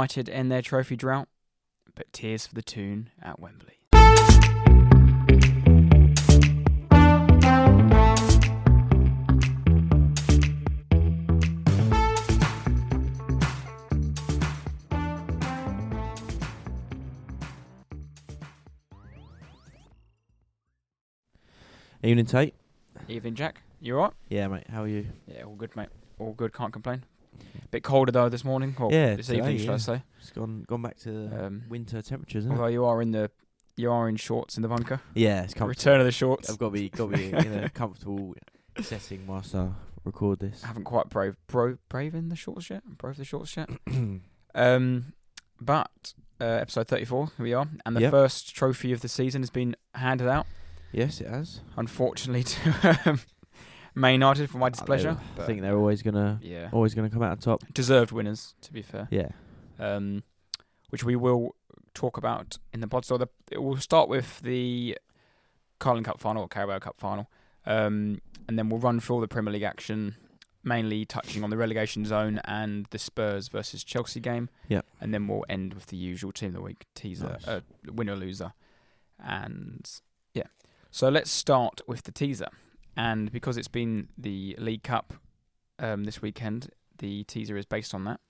United end their trophy drought, but tears for the Toon at Wembley. Evening, Tate. Evening, Jack. You alright? Yeah, mate. How are you? Yeah, all good, mate. All good. Can't complain. Bit colder though this morning. Or Yeah, this today, evening, should I say? It's gone gone back to Um, winter temperatures, Although it? you are in the you are in shorts in the bunker. Yeah, it's comfortable. Return of the shorts. I've got to be got to be in a comfortable setting whilst I record this. I haven't quite brave bro brave in the shorts yet. Brave the shorts yet. Um, but uh, episode thirty-four. Here we are, and the Yep. first trophy of the season has been handed out. yes, it has. Unfortunately, to um, Man United for my displeasure. I think they're always gonna yeah, always gonna come out on top. deserved winners. To be fair, Yeah. um, which we will talk about in the pod. So the, it will start with the Carling Cup final or Carabao Cup final, um, and then we'll run through all the Premier League action, mainly touching on the relegation zone and the Spurs versus Chelsea game. Yep. and then we'll end with the usual team of the week teaser, Nice. uh, winner loser, and yeah. So let's start with the teaser, and because it's been the League Cup um, this weekend, the teaser is based on that.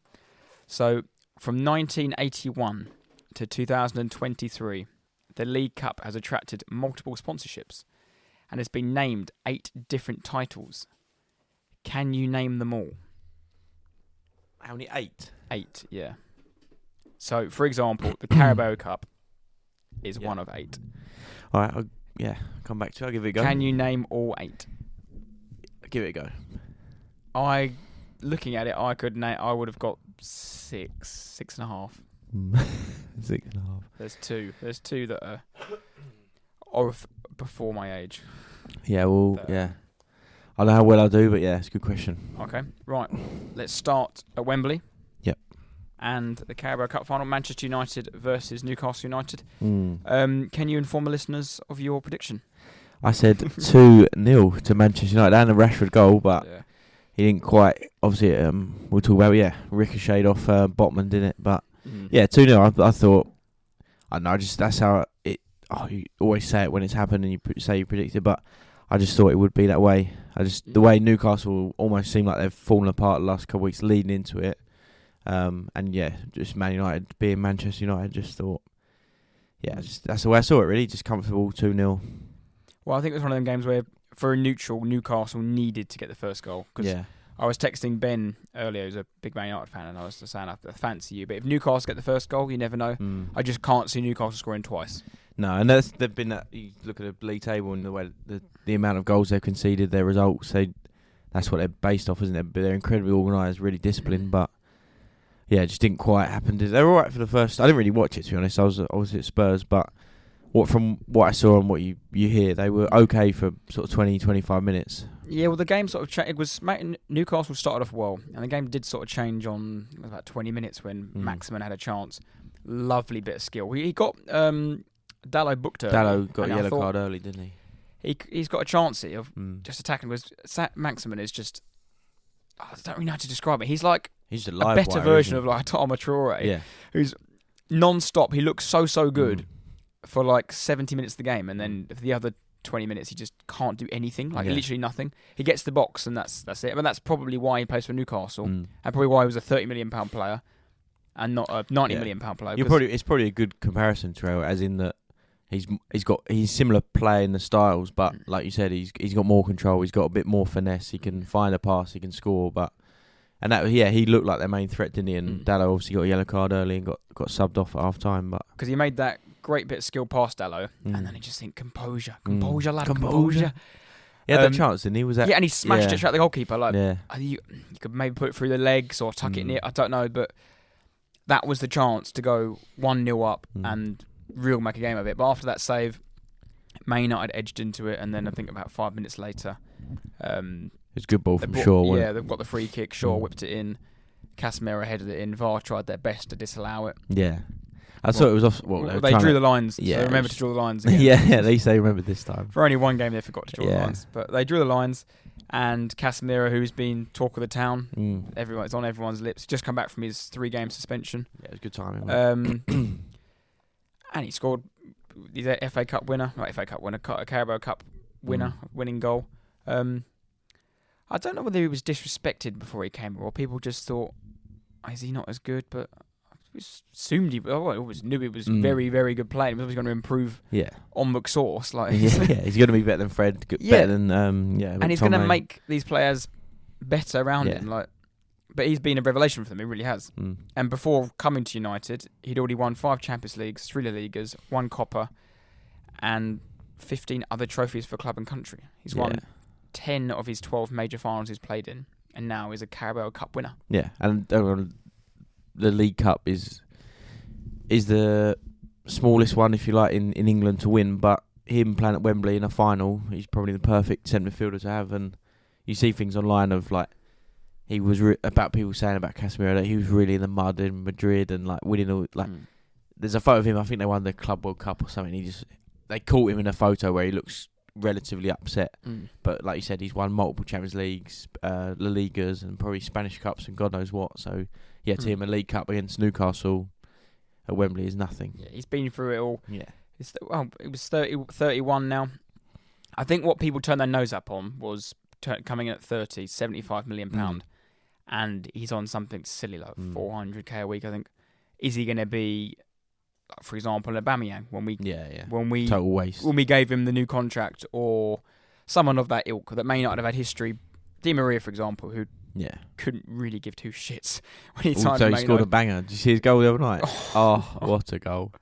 So from 1981 to 2023, the League Cup has attracted multiple sponsorships and has been named eight different titles. Can you name them all? How many? Eight. Eight, yeah. So, for example, the Carabao Cup is Yeah. one of eight. All right. I'll, yeah. Come back to. it. I'll give it a go. Can you name all eight? give it a go? I, looking at it, I could name. I would have got six, six and a half. Six and a half. There's two. There's two that are of before my age. Yeah. Well. But- uh, yeah. I don't know how well I do, but yeah, it's a good question. Okay, right. Let's start at Wembley. And the Carabao Cup final, Manchester United versus Newcastle United. Mm. Um, can you inform the listeners of your prediction? I said two 0 to Manchester United and a Rashford goal, but Yeah. he didn't quite. Obviously, um, we'll talk about it, yeah, ricocheted off uh, Botman, didn't it? But Mm. yeah, two 0 I, I thought. I know. Just that's how it. Oh, you always say it when it's happened, and you pre- say you predicted, but I just thought it would be that way. I just the way Newcastle almost seemed like they've fallen apart the last couple of weeks leading into it. Um, and yeah, just Man United being Manchester United, just thought. Yeah, just that's the way I saw it. Really, just comfortable two 0 Well, I think it was one of them games where, for a neutral, Newcastle needed to get the first goal. Because Yeah, I was texting Ben earlier, who's a big Man United fan, and I was just saying I fancy you. But if Newcastle get the first goal, you never know. mm. I just can't see Newcastle scoring twice. No, and that's they've been that. You look at the league table and the way the the amount of goals they've conceded, their results. They that's what they're based off, isn't it? But they're incredibly organised, really disciplined. But yeah, it just didn't quite happen. Did- They were all right for the first. I didn't really watch it to be honest. I was I was at Spurs, but what from what I saw and what you you hear, they were okay for sort of 20, 25 minutes. Yeah, well, the game sort of cha- it was Newcastle started off well, and the game did sort of change on about twenty minutes when Mm. Maximin had a chance. Lovely bit of skill. He, he got um, Dalot booked early, Dalot got a yellow thought card early, didn't he? He he's got a chance here of Mm. just attacking. Was Maximin is just I don't really know how to describe it. He's like He's a better wire, version of like Tom Traore, yeah, who's non-stop. He looks so so good Mm. for like seventy minutes of the game, and then for the other twenty minutes he just can't do anything, like Yeah. literally nothing. He gets the box and that's that's it. But that's probably why he plays for Newcastle, Mm. and probably why he was a thirty million pound player and not a ninety Yeah. million pound player. Probably it's probably a good comparison to Traore, as in that he's he's got he's similar play in the styles, but Mm. like you said, he's he's got more control. He's got a bit more finesse. He can find a pass. He can score. But and that yeah, he looked like their main threat, didn't he? And Mm. Dalot obviously got a yellow card early and got got subbed off at half time. But because he made that great bit of skill past Dalot, Mm. and then he just think composure, Mm. composure, lad, Composure. composure. he had Um, that chance, didn't he? Was that yeah, and he smashed yeah. it straight at the goalkeeper. Like yeah? You, you could maybe put it through the legs or tuck it in Mm. it. I don't know, but that was the chance to go one 0 up Mm. and real make a game of it. But after that save, Man United edged into it, and then I think about five minutes later, um, It was a good ball from brought- Shaw. yeah, they've got the free kick. Shaw Mm. whipped it in. Casemiro headed it in. VAR tried their best to disallow it. yeah. I Well, thought it was off. Well, Well, they, drew to- the lines. Yeah, so remember was- to draw the lines. Again. yeah, yeah. They remembered this time. For only one game, they forgot to draw the lines, but they drew the lines, and Casemiro, who's been talk of the town. Mm. Everyone, it's on everyone's lips. Just come back from his three-game suspension, Yeah, it was good timing. um, and he scored. He's a FA Cup winner, not FA Cup winner, a Carabao Cup winner, winning goal. Um, I don't know whether he was disrespected before he came, or people just thought, "Oh, "Is he not as good?" But I assumed he. Oh, I always knew he was Mm. very, very good player. He was always going to improve yeah. on McSauce, like, yeah, yeah, he's going to be better than Fred, Yeah. better than um, yeah, and he's going to make these players better around Yeah. him. Like, but he's been a revelation for them. He really has. Mm. And before coming to United, he'd already won five Champions Leagues, three La Ligas, one Copa, and fifteen other trophies for club and country. He's yeah. won ten of his twelve major finals he's played in, and now is a Carabao Cup winner. Yeah, and uh, the League Cup is is the smallest one, if you like, in, in England to win. But him playing at Wembley in a final, he's probably the perfect centre midfielder to have. And you see things online of like he was re- about people saying about Casemiro that he was really in the mud in Madrid and like winning all like. Mm. There's a photo of him. I think they won the Club World Cup or something. He just they caught him in a photo where he looks relatively upset. Mm. But like you said, he's won multiple Champions Leagues, uh, La Ligas, and probably Spanish Cups and God knows what. So yeah, to Mm. him a League Cup against Newcastle at Wembley is nothing. Yeah, he's been through it all. Yeah, It's, well, it was 30, 31 now. I think what people turned their nose up on was tur coming in at 30, 75 million Mm. And he's on something silly like Mm. 400k a week. I think. Is he going to be, like, for example, Aubameyang when we yeah, yeah. when we Total waste. when we gave him the new contract, or someone of that ilk that may not have had history? Di Maria, for example, who yeah. couldn't really give two shits when he signed Also, he scored a banger. Did you see his goal the other night? oh, what a goal!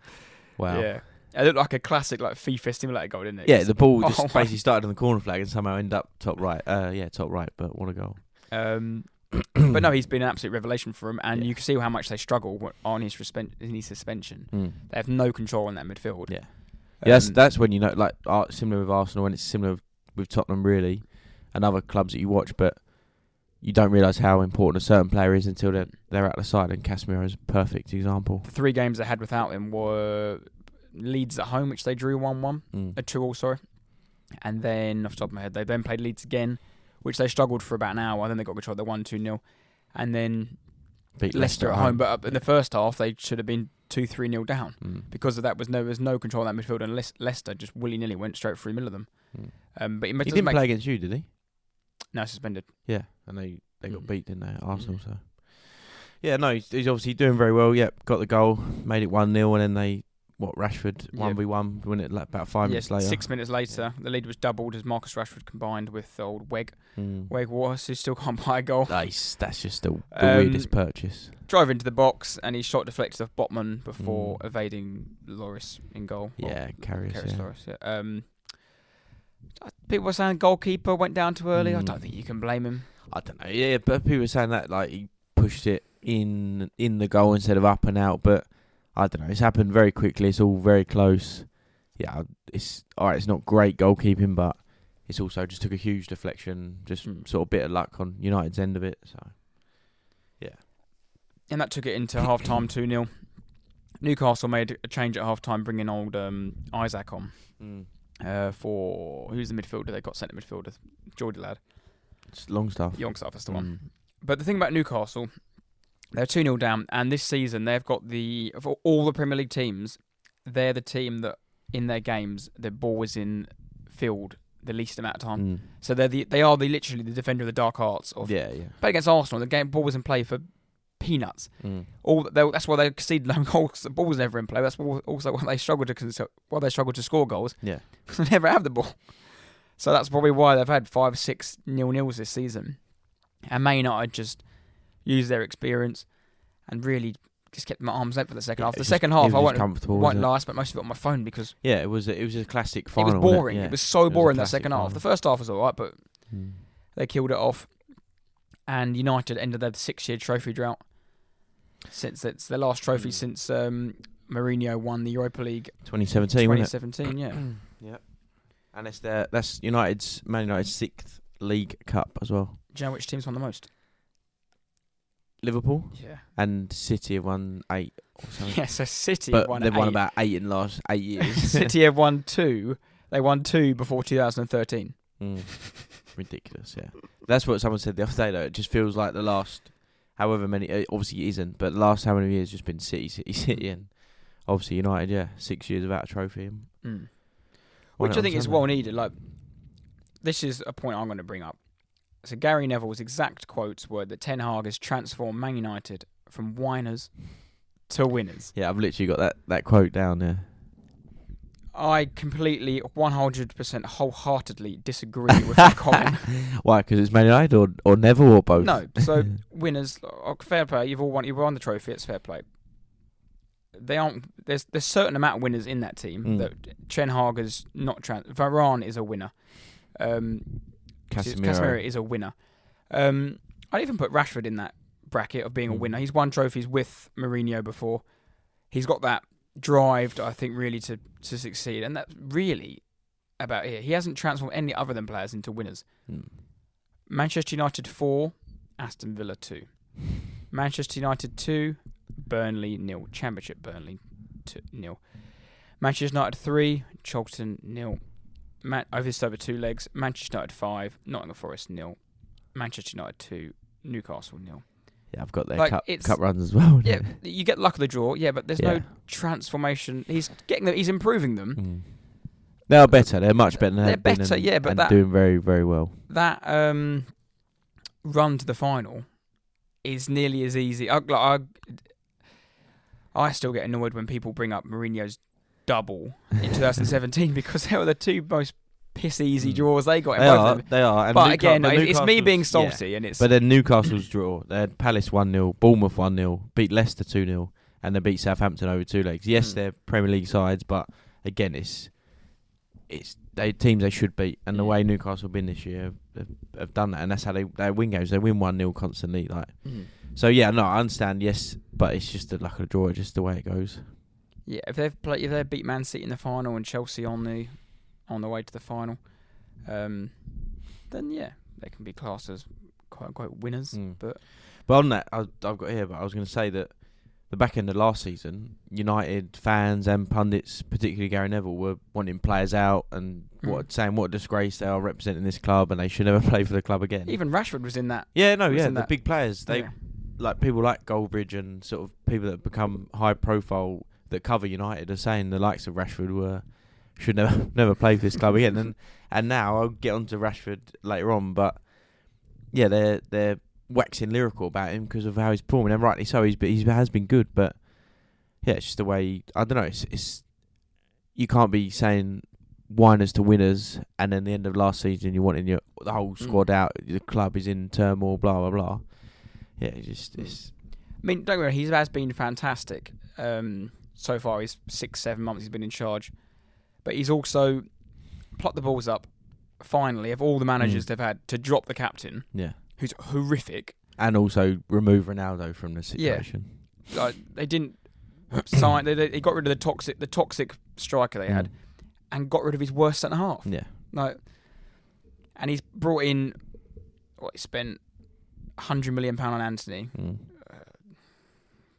Wow. Yeah, it looked like a classic like FIFA simulator goal, didn't it? Yeah, the ball Oh just my- basically started on the corner flag and somehow ended up top right. Uh, yeah, top right. But what a goal! Um, but no, he's been an absolute revelation for him, and Yeah. you can see how much they struggle on his, respen- in his suspension. Mm. They have no control in that midfield. Yeah. Yeah, that's Um, that's when you know, like uh, similar with Arsenal, and it's similar with, with Tottenham, really, and other clubs that you watch, but you don't realise how important a certain player is until they're they're out of the side. And Casemiro is a perfect example. the three games they had without him were Leeds at home, which they drew one-one, Mm. a two-all, sorry, and then off the top of my head, they then played Leeds again, which they struggled for about an hour. And Then they got control. They won two 0 and then Beat Leicester, at home. But up in the first half, they should have been two three 0 down. Mm. because of that was no there was no control of that midfield and Leic- Leicester just willy nilly went straight through the middle of them. Mm. Um, but it he didn't make play against you, did he? no suspended. Yeah, and they they got Mm. beat, didn't they? Arsenal. So yeah, no, he's, he's obviously doing very well. Yep, got the goal, made it one 0 and then they what Rashford one v one, win it like about five Yes, minutes later. six minutes later, the lead was doubled as Marcus Rashford combined with old Weg Mm. Weg Wallace, who still can't buy a goal. Nice. That's just the, the Um, weirdest purchase. Drove into the box and he shot deflected off Botman before Mm. evading Loris in goal. Yeah, Karius. Karius Yeah. Loris. Yeah. Um, people were saying goalkeeper went down too early. I Mm. don't think you can blame him. I don't know. Yeah, but people were saying that like he pushed it in in the goal instead of up and out. But I don't know. It's happened very quickly. It's all very close. Yeah, it's all right. It's not great goalkeeping, but it's also just took a huge deflection. Just Mm. sort of bit of luck on United's end of it. So yeah. and that took it into half time 2 0. Newcastle made a change at half time, bringing old um, Isak on uh, for who's the midfielder they got centre midfielder, Geordie lad, it's Longstaff. young stuff, that's the one. Mm. But the thing about Newcastle, they're 2 0 down, and this season they've got the, of all the Premier League teams, they're the team that in their games, the ball is in field the least amount of time. Mm. So they're the, they are the literally the defender of the dark arts of Yeah, yeah. But against Arsenal, the game ball was in play for peanuts. Mm. All they, that's why they conceded no goals. The ball was never in play. That's also why they struggled to why they struggled to score goals. Yeah. because they never have the ball. So that's probably why they've had five, six nil nils this season. And Man United just used their experience and really just kept my arm's length for the second Yeah, half. The it's second just- half, I was won't, comfortable, won't wasn't it? lie. Most of it on my phone because Yeah, it was a, it was a classic it final. was wasn't boring. Yeah. It was so It was boring that classic second half. The first half was all right, but Mm. they killed it off. And United ended their six-year trophy drought. Since it's their last trophy Mm. since um, Mourinho won the Europa League 2017, wasn't it? 2017. Yeah, Yep. And it's their that's United's Man United's sixth league cup as well. do you know which team's won the most? Liverpool Yeah, and City have won eight or something. yeah. So City but won they've won about eight in the last eight years. City have won two. They won two before 2013. Mm. ridiculous. Yeah, that's what someone said the other day. Though it just feels like the last, however many, uh, obviously it isn't, but the last how many years just been City, City, City, and obviously United. Yeah, six years without a trophy. Mm. Which I think is well needed. Like, this is a point I'm going to bring up. So Gary Neville's exact quotes were that Ten Hag has transformed Man United from whiners to winners. Yeah, I've literally got that that quote down there. I completely, 100%, wholeheartedly disagree with that comment. Why? Because it's Man United or or Neville or both. No, so winners, uh, fair play. You've all won. You've won the trophy. It's fair play. They aren't. There's there's certain amount of winners in that team. Mm. That Ten Hag is not. Trans- Varane is a winner. Um, Casemiro. Casemiro is a winner. Um, I'd even put Rashford in that bracket of being a Mm. winner. He's won trophies with Mourinho before. He's got that drive, I think, really to to succeed, and that's really about it. He hasn't transformed any other than players into winners. Mm. Manchester United four, Aston Villa two. Manchester United two, Burnley nil. Championship Burnley two, nil. Manchester United three, Charlton nil. Man- over this over two legs. Manchester United five, Nottingham Forest nil. Manchester United two, Newcastle nil. Yeah, I've got their Like, cup cup runs as well. Yeah, you get luck of the draw. Yeah, but there's Yeah. no transformation. He's getting them. He's improving them. Mm. They are better. They're much better than They're they've been better, and, yeah, but that- doing very very well. that um, run to the final is nearly as easy. I, like, I, I still get annoyed when people bring up Mourinho's double in 2017 because they were the two most piss easy Mm. draws they got in They both are. of them. They are. And But Newca- again, but it's me being Newcastle's- yeah. salty, and it's But then Newcastle's draw. They had Palace 1 0, Bournemouth 1 0, beat Leicester 2 0, and they beat Southampton over two legs. Yes, Mm. they're Premier League sides, but again, it's it's they teams they should beat. And the Mm. way Newcastle have been this year have, have done that, and that's how they, they win games. They win 1 0 constantly. Like Mm. So, yeah, no, I understand, yes, but it's just the luck of the draw, just the way it goes. Yeah. If they've played, if they beat Man City in the final and Chelsea on the on the way to the final, um, then yeah, they can be classed as quote unquote winners. Mm. But But on that, I, I've got here, but I was going to say that the back end of last season, United fans and pundits, particularly Gary Neville, were wanting players out and what Mm. saying what a disgrace they are representing this club and they should never play for the club again. even Rashford was in that. yeah, no, yeah, the that- big players, they yeah. like people like Goldbridge and sort of people that become high profile that cover United are saying the likes of Rashford were should never never play for this club again. And and now I'll get on to Rashford later on, but yeah, they're they're waxing lyrical about him because of how he's performing, and rightly so. He's but he has been good, but yeah, it's just the way I don't know. It's it's you can't be saying whiners to winners, and then the end of last season you're wanting your the whole Mm. squad out. The club is in turmoil, blah blah blah. Yeah, it's just Mm. it's I mean, don't worry, he has been fantastic um, so far. He's six, seven months he's been in charge, but he's also plucked the balls up. Finally, of all the managers Mm. they've had to drop the captain, yeah, who's horrific. and also remove Ronaldo from the situation. Yeah. Like they didn't sign. They, they, got rid of the toxic, the toxic striker they had, Mm. and got rid of his worst centre half. Yeah, Like, and he's brought in. What he spent hundred million pound on Antony. mm.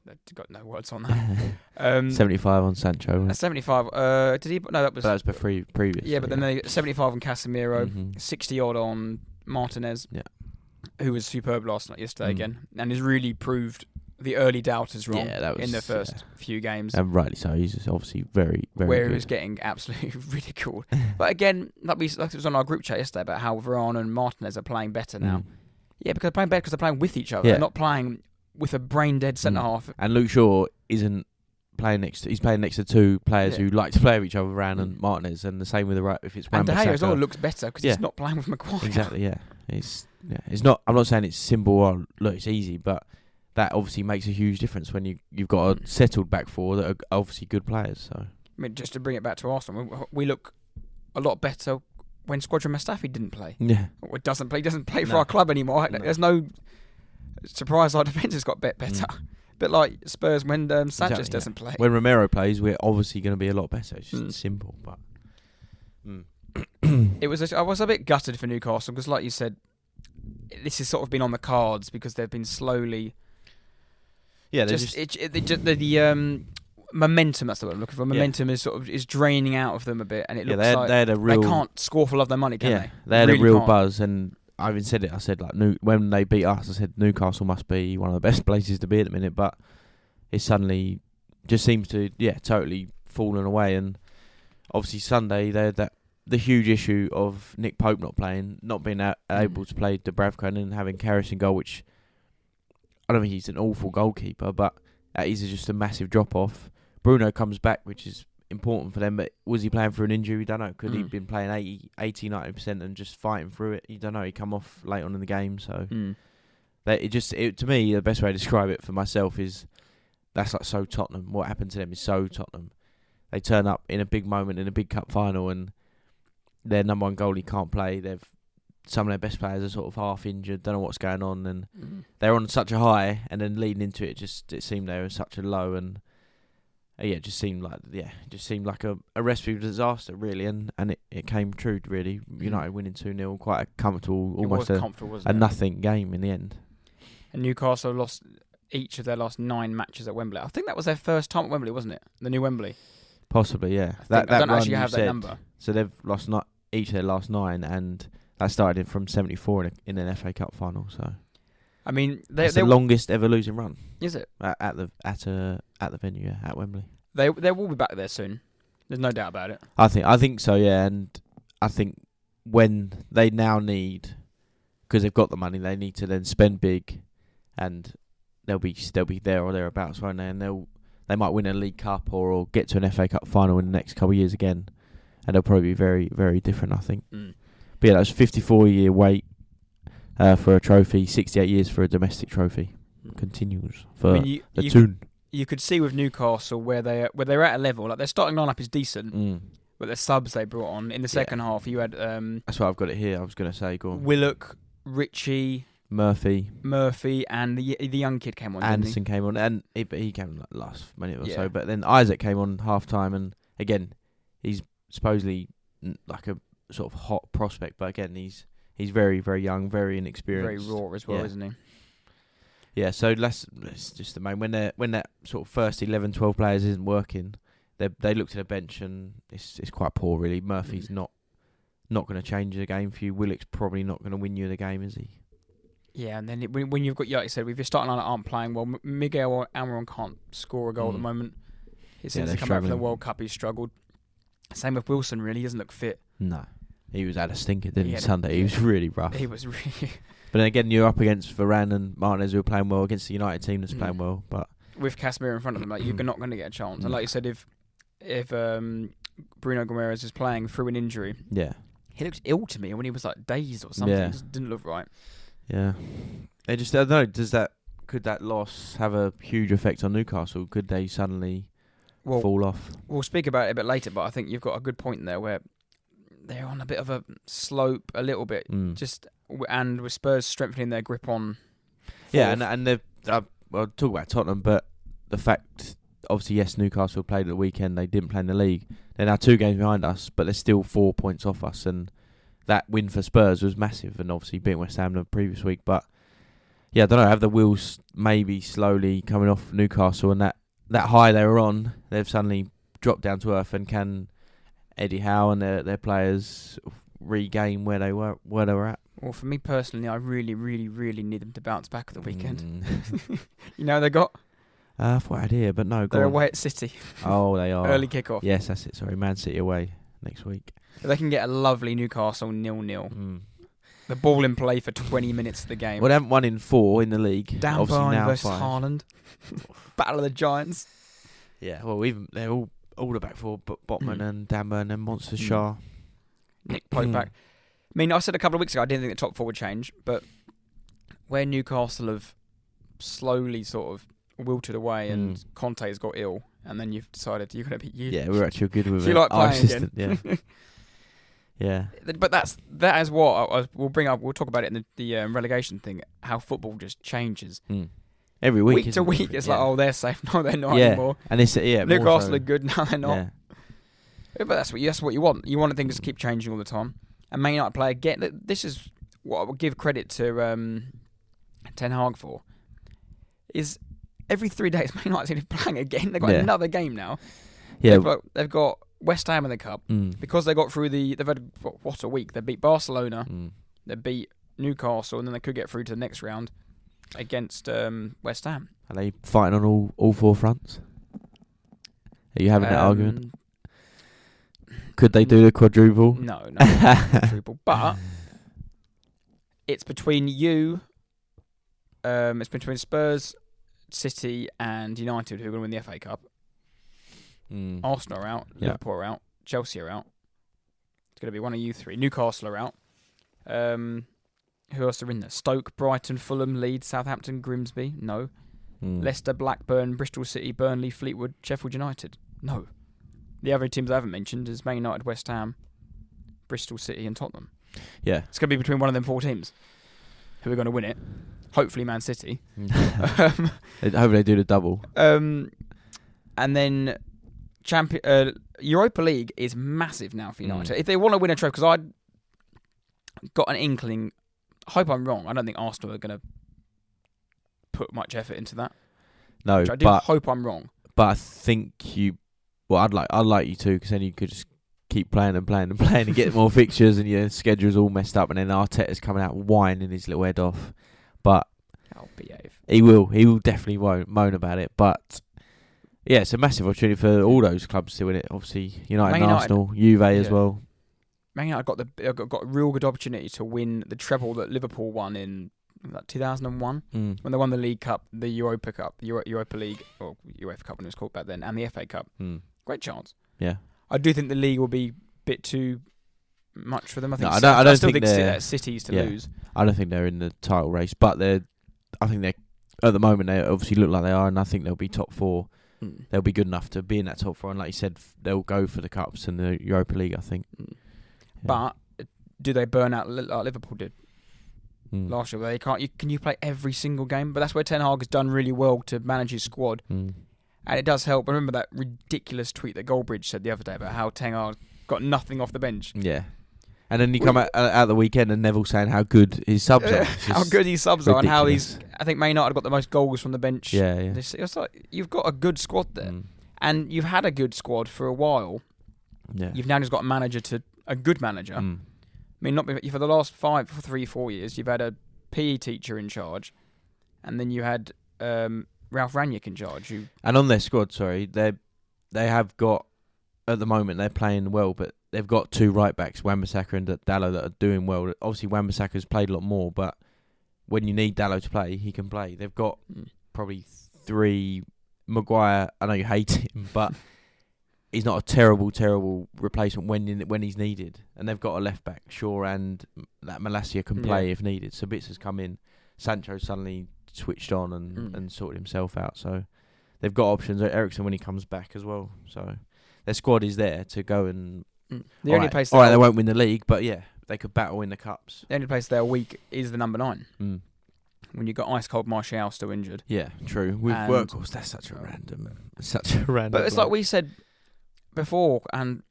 I've got no words on that. Um, seventy-five on Sancho. uh, seventy-five. Uh, did he? No, that But was that was before previous. Yeah, but then they seventy-five on Casemiro, Mhm. sixty odd on Martinez, Yeah. who was superb last night, yesterday Mm. again, and has really proved the early doubters wrong Yeah, that in the first yeah. few games, and rightly so. He's obviously very very where good. he was getting absolutely ridiculed. but again, like we like it was on our group chat yesterday about how Varane and Martinez are playing better now. Mm. Yeah, because they're playing better because they're playing with each other. Yeah. They're not playing with a brain dead centre Mm. half. And Luke Shaw isn't playing next. To, he's playing next to two players Yeah. who like to play with each other, and Mm. Martinez, and the same with the right. If it's And De Gea as well looks better because Yeah. he's not playing with Maguire. exactly, yeah. It's yeah. It's not. I'm not saying it's simple or look, it's easy, but that obviously makes a huge difference when you you've got a Mm. settled back four that are obviously good players. So I mean, just to bring it back to Arsenal, we, we look a lot better when Shkodran Mustafi didn't play. yeah, Or doesn't play. Doesn't play for No. our club anymore. No. There's no surprise. Our defence has got bet better. Mm. Bit like Spurs when um, Sanchez Exactly, doesn't play. when Romero plays, we're obviously going to be a lot better. It's just Mm. simple, but. It was. A, I was a bit gutted for Newcastle because, like you said, this has sort of been on the cards because they've been slowly yeah, they're just, just, it, it, they the, the um momentum. That's the word I'm looking for. Yeah. Momentum is sort of is draining out of them a bit, and it yeah, looks they had, like they had a real they can't score for love of their money, can yeah, they? they had Really a real can't. buzz, and I even said it. I said like New, when they beat us, I said Newcastle must be one of the best places to be at the minute, but it suddenly just seems to yeah totally fallen away. And obviously Sunday they had that the huge issue of Nick Pope not playing, not being a- Mm. able to play Dubravka and then having Karius in goal, which I don't think he's an awful goalkeeper, but that is just a massive drop off. Bruno comes back, which is important for them, but was he playing for an injury? We don't know. Could he Mm. have been playing 80, 80 90% and just fighting through it? You don't know. He come off late on in the game, so Mm. that it just it, to me the best way to describe it for myself is that's like so Tottenham. What happened to them is so Tottenham. They turn up in a big moment in a big cup final and their number one goalie can't play. They've some of their best players are sort of half injured, don't know what's going on, and Mm. they're on such a high, and then leading into it, just it seemed they were such a low, and uh, yeah, it just seemed like yeah, it just seemed like a, a recipe for disaster, really, and and it, it came true, really. United winning two 0 quite a comfortable, almost a, comfortable, a nothing game in the end. And Newcastle lost each of their last nine matches at Wembley. I think that was their first time at Wembley, wasn't it? The new Wembley. Possibly, yeah. I, think, I don't actually have that said, number. So they've lost not each of their last nine, and that started in from seventy four in, a, in an FA Cup final. So I mean, they, it's they the longest ever losing run is it? at, at the at a at the venue yeah, at Wembley. They they will be back there soon. There's no doubt about it. I think I think so, yeah, and I think when they now need because they've got the money, they need to then spend big, and they'll be they'll be there or thereabouts, won't they? And they'll they might win a League Cup or, or get to an FA Cup final in the next couple of years again, and they'll probably be very very different, I think. Mm. But yeah, that was 54 year wait uh, for a trophy, 68 years for a domestic trophy. Continues for I mean, you, the you, Toon. you could see with Newcastle where they where they're at a level like their starting lineup is decent, Mm. but the subs they brought on in the Yeah. second half, you had um, That's why I've got it here. I was going to say, go on. Willock, Richie, Murphy, Murphy, and the the young kid came on. Anderson came on, and he, but he came like last minute or Yeah. so. But then Isak came on half time, and again, he's supposedly like a sort of hot prospect, but again, he's he's very very young, very inexperienced, very raw as well, Yeah. isn't he? Yeah, so that's, that's just the main when they when that sort of first 11, 12 players isn't working, they they look to the bench and it's it's quite poor really. Murphy's Mm. not not going to change the game for you. Willock's probably not going to win you the game, is he? Yeah, and then it, when, when you've got, yeah, like you said, with your starting lineup aren't playing well, M- Miguel Almiron can't score a goal at the Mm. moment. Yeah, since they're he come back from the. World Cup, he's struggled. Same with Wilson, really, he doesn't look fit. No, he was at a stinker, didn't He he? a- Sunday, he was really rough. He was really But then again, you're up against Varane and Martinez who are playing well against the United team that's Mm. playing well. But with Casemiro in front of them. Like you're Mm. not going to get a chance. And Mm. like you said, if if um, Bruno Gomes is playing through an injury, yeah, he looks ill to me. When he was like dazed or something, Yeah. it just didn't look right. yeah. They just I don't know. Does that could that loss have a huge effect on Newcastle? Could they suddenly Well, fall off? we'll speak about it a bit later, but I think you've got a good point there where they're on a bit of a slope, a little bit. Mm. Just and with Spurs strengthening their grip on. Yeah, and fourth. and they've uh, well, talk about Tottenham, but the fact, obviously, yes, Newcastle played at the weekend. They didn't play in the league. They're now two games behind us, but they're still four points off us. And that win for Spurs was massive, and obviously beating West Ham the previous week. But yeah, I don't know. Have the wheels maybe slowly coming off Newcastle, and that that high they were on, they've suddenly dropped down to earth, and can Eddie Howe and their their players regain where they were where they were at? well, for me personally, I really, really, really need them to bounce back at the weekend. Mm. You know they got Uh, I thought I here, but no. Go they're on. away at City, Oh, they are. early kickoff. Yes, that's it. Sorry, Man City away next week. If they can get a lovely Newcastle nil nil. Mm. The ball in play for 20 minutes of the game. Well, they haven't won in four in the league. Dan Obviously Burn now versus five. Haaland. Battle of the Giants. Yeah, well, even they're all all the back four, but Botman Mm. and Dan Burn and Monster Mm. Shah. Nick Pope back. I mean, I said a couple of weeks ago I didn't think the top four would change, but where Newcastle have slowly sort of wilted away and Mm. Conte's got ill, and then you've decided you're going to be you. Yeah, we're actually good with You it. like Our playing assistant, again. Yeah, yeah. But that's that is what I, I, we'll bring up. We'll talk about it in the, the um, relegation thing. How football just changes Mm. Every week, week, to week. It's yeah. like, oh, they're safe. No, they're not Yeah. anymore. and they it's yeah. Newcastle so- are good. No, they're not. Yeah. Yeah, But that's what that's what you want. You want things to keep changing all the time. And Man United player get. This is what I would give credit to um, Ten Hag for. Is every three days, Man United's going to be playing again. They've got another game now. Yeah. They've got, they've got West Ham in the cup mm, because they got through the. They've had what, what a week. They beat Barcelona. mm. They beat Newcastle, and then they could get through to the next round against um, West Ham. Are they fighting on all, all four fronts? Are you having that argument? Um, Could they do the quadruple? No, no, quadruple. But it's between you. Um, it's between Spurs, City, and United who are going to win the FA Cup. Mm. Arsenal are out. Yeah. Liverpool are out. Chelsea are out. It's going to be one of you three. Newcastle are out. Um, who else are in there? Stoke, Brighton, Fulham, Leeds, Southampton, Grimsby. No. Mm. Leicester, Blackburn, Bristol City, Burnley, Fleetwood, Sheffield United. No. The other teams I haven't mentioned is Man United, West Ham, Bristol City, and Tottenham. Yeah. It's going to be between one of them four teams who are going to win it. Hopefully, Man City. Mm. um, Hopefully they do the double. um, and then champion uh, Europa League is massive now for United. Mm. If they want to win a trophy, because I got an inkling. I hope I'm wrong. I don't think Arsenal are going to put much effort into that. No, I do but hope I'm wrong. but I think you. Well, I'd like I'd like you to because then you could just keep playing and playing and playing and get more fixtures and your schedule's all messed up and then Arteta's coming out whining his little head off. But I'll behave. he will he will definitely won't moan about it. But yeah, it's a massive opportunity for all those clubs to win it. Obviously, United, Man United- Arsenal, Juve as well. Man United got the got, got a real good opportunity to win the treble that Liverpool won in like 2001 Mm. when they won the League Cup, the Europa Cup, the Euro- Europa League or UEFA Cup when it was called back then, and the FA Cup. Mm. Great chance. Yeah. I do think the league will be a bit too much for them. I think No, I don't- I don't still think think, they're- cities to yeah. lose. I don't think they're in the title race, but they're. I think they're at the moment they obviously look like they are, and I think they'll be top four. Mm. They'll be good enough to be in that top four, and like you said, they'll go for the cups and the Europa League. I think. Mm. But do they burn out like Liverpool did Mm. last year? Where they can't. You, can you play every single game? But that's where Ten Hag has done really well to manage his squad. Mm. And it does help. I remember that ridiculous tweet that Goldbridge said the other day about how Ten Hag got nothing off the bench. Yeah. And then you come out, out the weekend and Neville saying how good his subs are. How good these subs are and how ridiculous. these. I think Man United got the most goals from the bench. Yeah, yeah. This, it's like you've got a good squad there, Mm. and you've had a good squad for a while. Yeah. You've now just got a manager to a good manager. Mm. I mean, not for the last five, three, four years, you've had a PE teacher in charge, and then you had um, Ralf Rangnick in charge. Who And on their squad, sorry, they they have got at the moment they're playing well, but they've got two right backs, Wan-Bissaka and Dalot, that are doing well. Obviously, Wan-Bissaka's played a lot more, but when you need Dalot to play, he can play. They've got Mm. probably three. Maguire, I know you hate him, but he's not a terrible, terrible replacement when in, when he's needed. And they've got a left back, Shaw, and that Malacia can play Yeah. if needed. Sabitz has come in. Sancho suddenly switched on and, Mm. and sorted himself out. So they've got options. Eriksen when he comes back as well. So their squad is there to go and. the all only right, place all right, they're- won't win the league, but yeah, they could battle in the cups. the only place they're weak is the number nine. Mm. When you got ice cold Martial still injured. Yeah, true. With And- workhorse, that's such a random, such a random. But it's like we said before, and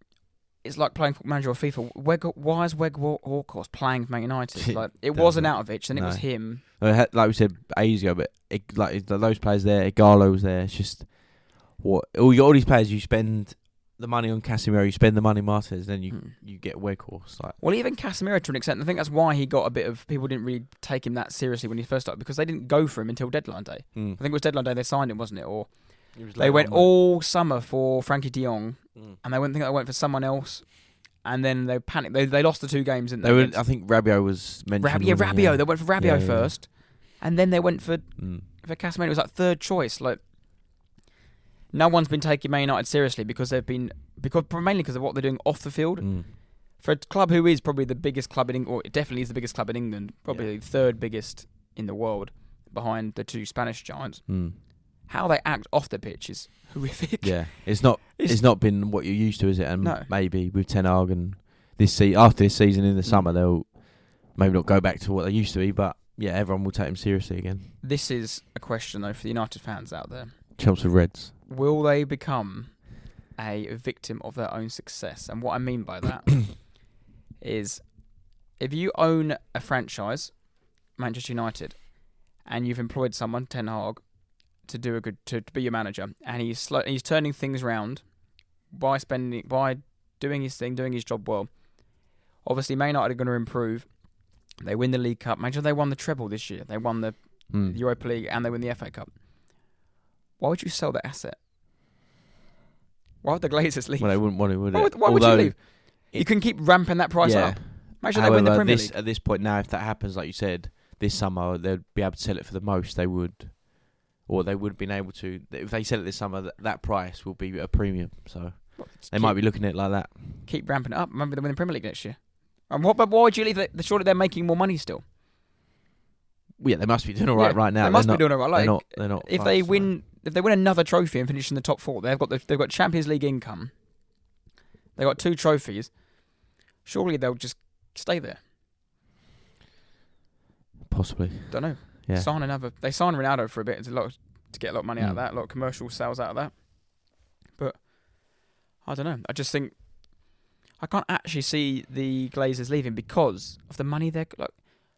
it's like playing Football Manager or FIFA. Weg, why is Weg Wa- Walkhorst playing for Man United? It Like it wasn't. Outovich, then it was him. Like we said ages ago, but it, like those players there, Ighalo was there. It's just what all all these players you spend the money on Casemiro, you spend the money on Martinez, then you Hmm. you get Weghorst. Like Well, even Casemiro to an extent. I think that's why he got a bit of people didn't really take him that seriously when he first started because they didn't go for him until deadline day. I think it was deadline day they signed him, wasn't it? Or they went all summer for Frenkie De Jong, Mm. and they went think they went for someone else, and then they panicked. They they lost the two games, didn't They they? were, against- I think Rabiot was mentioned. Rab- yeah, wasn't? Rabiot. They went for Rabiot Yeah, yeah, yeah. first, and then they went for Mm. for Casemiro. It was like third choice. Like no one's been taking Man United seriously because they've been because mainly because of what they're doing off the field. Mm. For a club who is probably the biggest club in England, or it definitely is the biggest club in England, probably the third biggest in the world, behind the two Spanish giants. Mm. How they act off the pitch is horrific. Yeah, it's not It's- it's, not been what you're used to, is it? And No. maybe with Ten Hag and this se- after this season in the Mm. summer, they'll maybe not go back to what they used to be, but yeah, everyone will take them seriously again. This is a question though for the United fans out there: Chelmsford Reds. Will they become a victim of their own success? And what I mean by that is, if you own a franchise, Manchester United, and you've employed someone, Ten Hag, to do a good to, to be your manager, and he's sli- he's turning things round by spending by doing his thing, doing his job well. Obviously, Man United are going to improve. They win the League Cup. Imagine they won the treble this year. They won the Mm. Europa League and they win the FA Cup. Why would you sell that asset? Why would the Glazers leave? Well, they wouldn't want to, would why would, why would you leave? you can keep ramping that price yeah. up. Imagine they win the However, Premier this, League. at this point now, if that happens, like you said, this summer they'd be able to sell it for the most they would, or they would have been able to. If they sell it this summer, that, that price will be a premium. So they keep, might be looking at it like that. keep ramping it up. Remember they win the Premier League next year. And what? But why would you leave? it? Surely they're making more money still. Well, yeah, they must be doing all right Yeah, right now. They must they're be doing all right. not, Like, they're not. They're not. if they win, if they win another trophy and finish in the top four, they've got the, they've got Champions League income. They've got two trophies. Surely they'll just stay there. possibly, Don't know. Yeah. Sign another. They signed Ronaldo for a bit. It's a lot to get a lot of money out of Mm. that. A lot of commercial sales out of that. But I don't know. I just think I can't actually see the Glazers leaving because of the money they're like.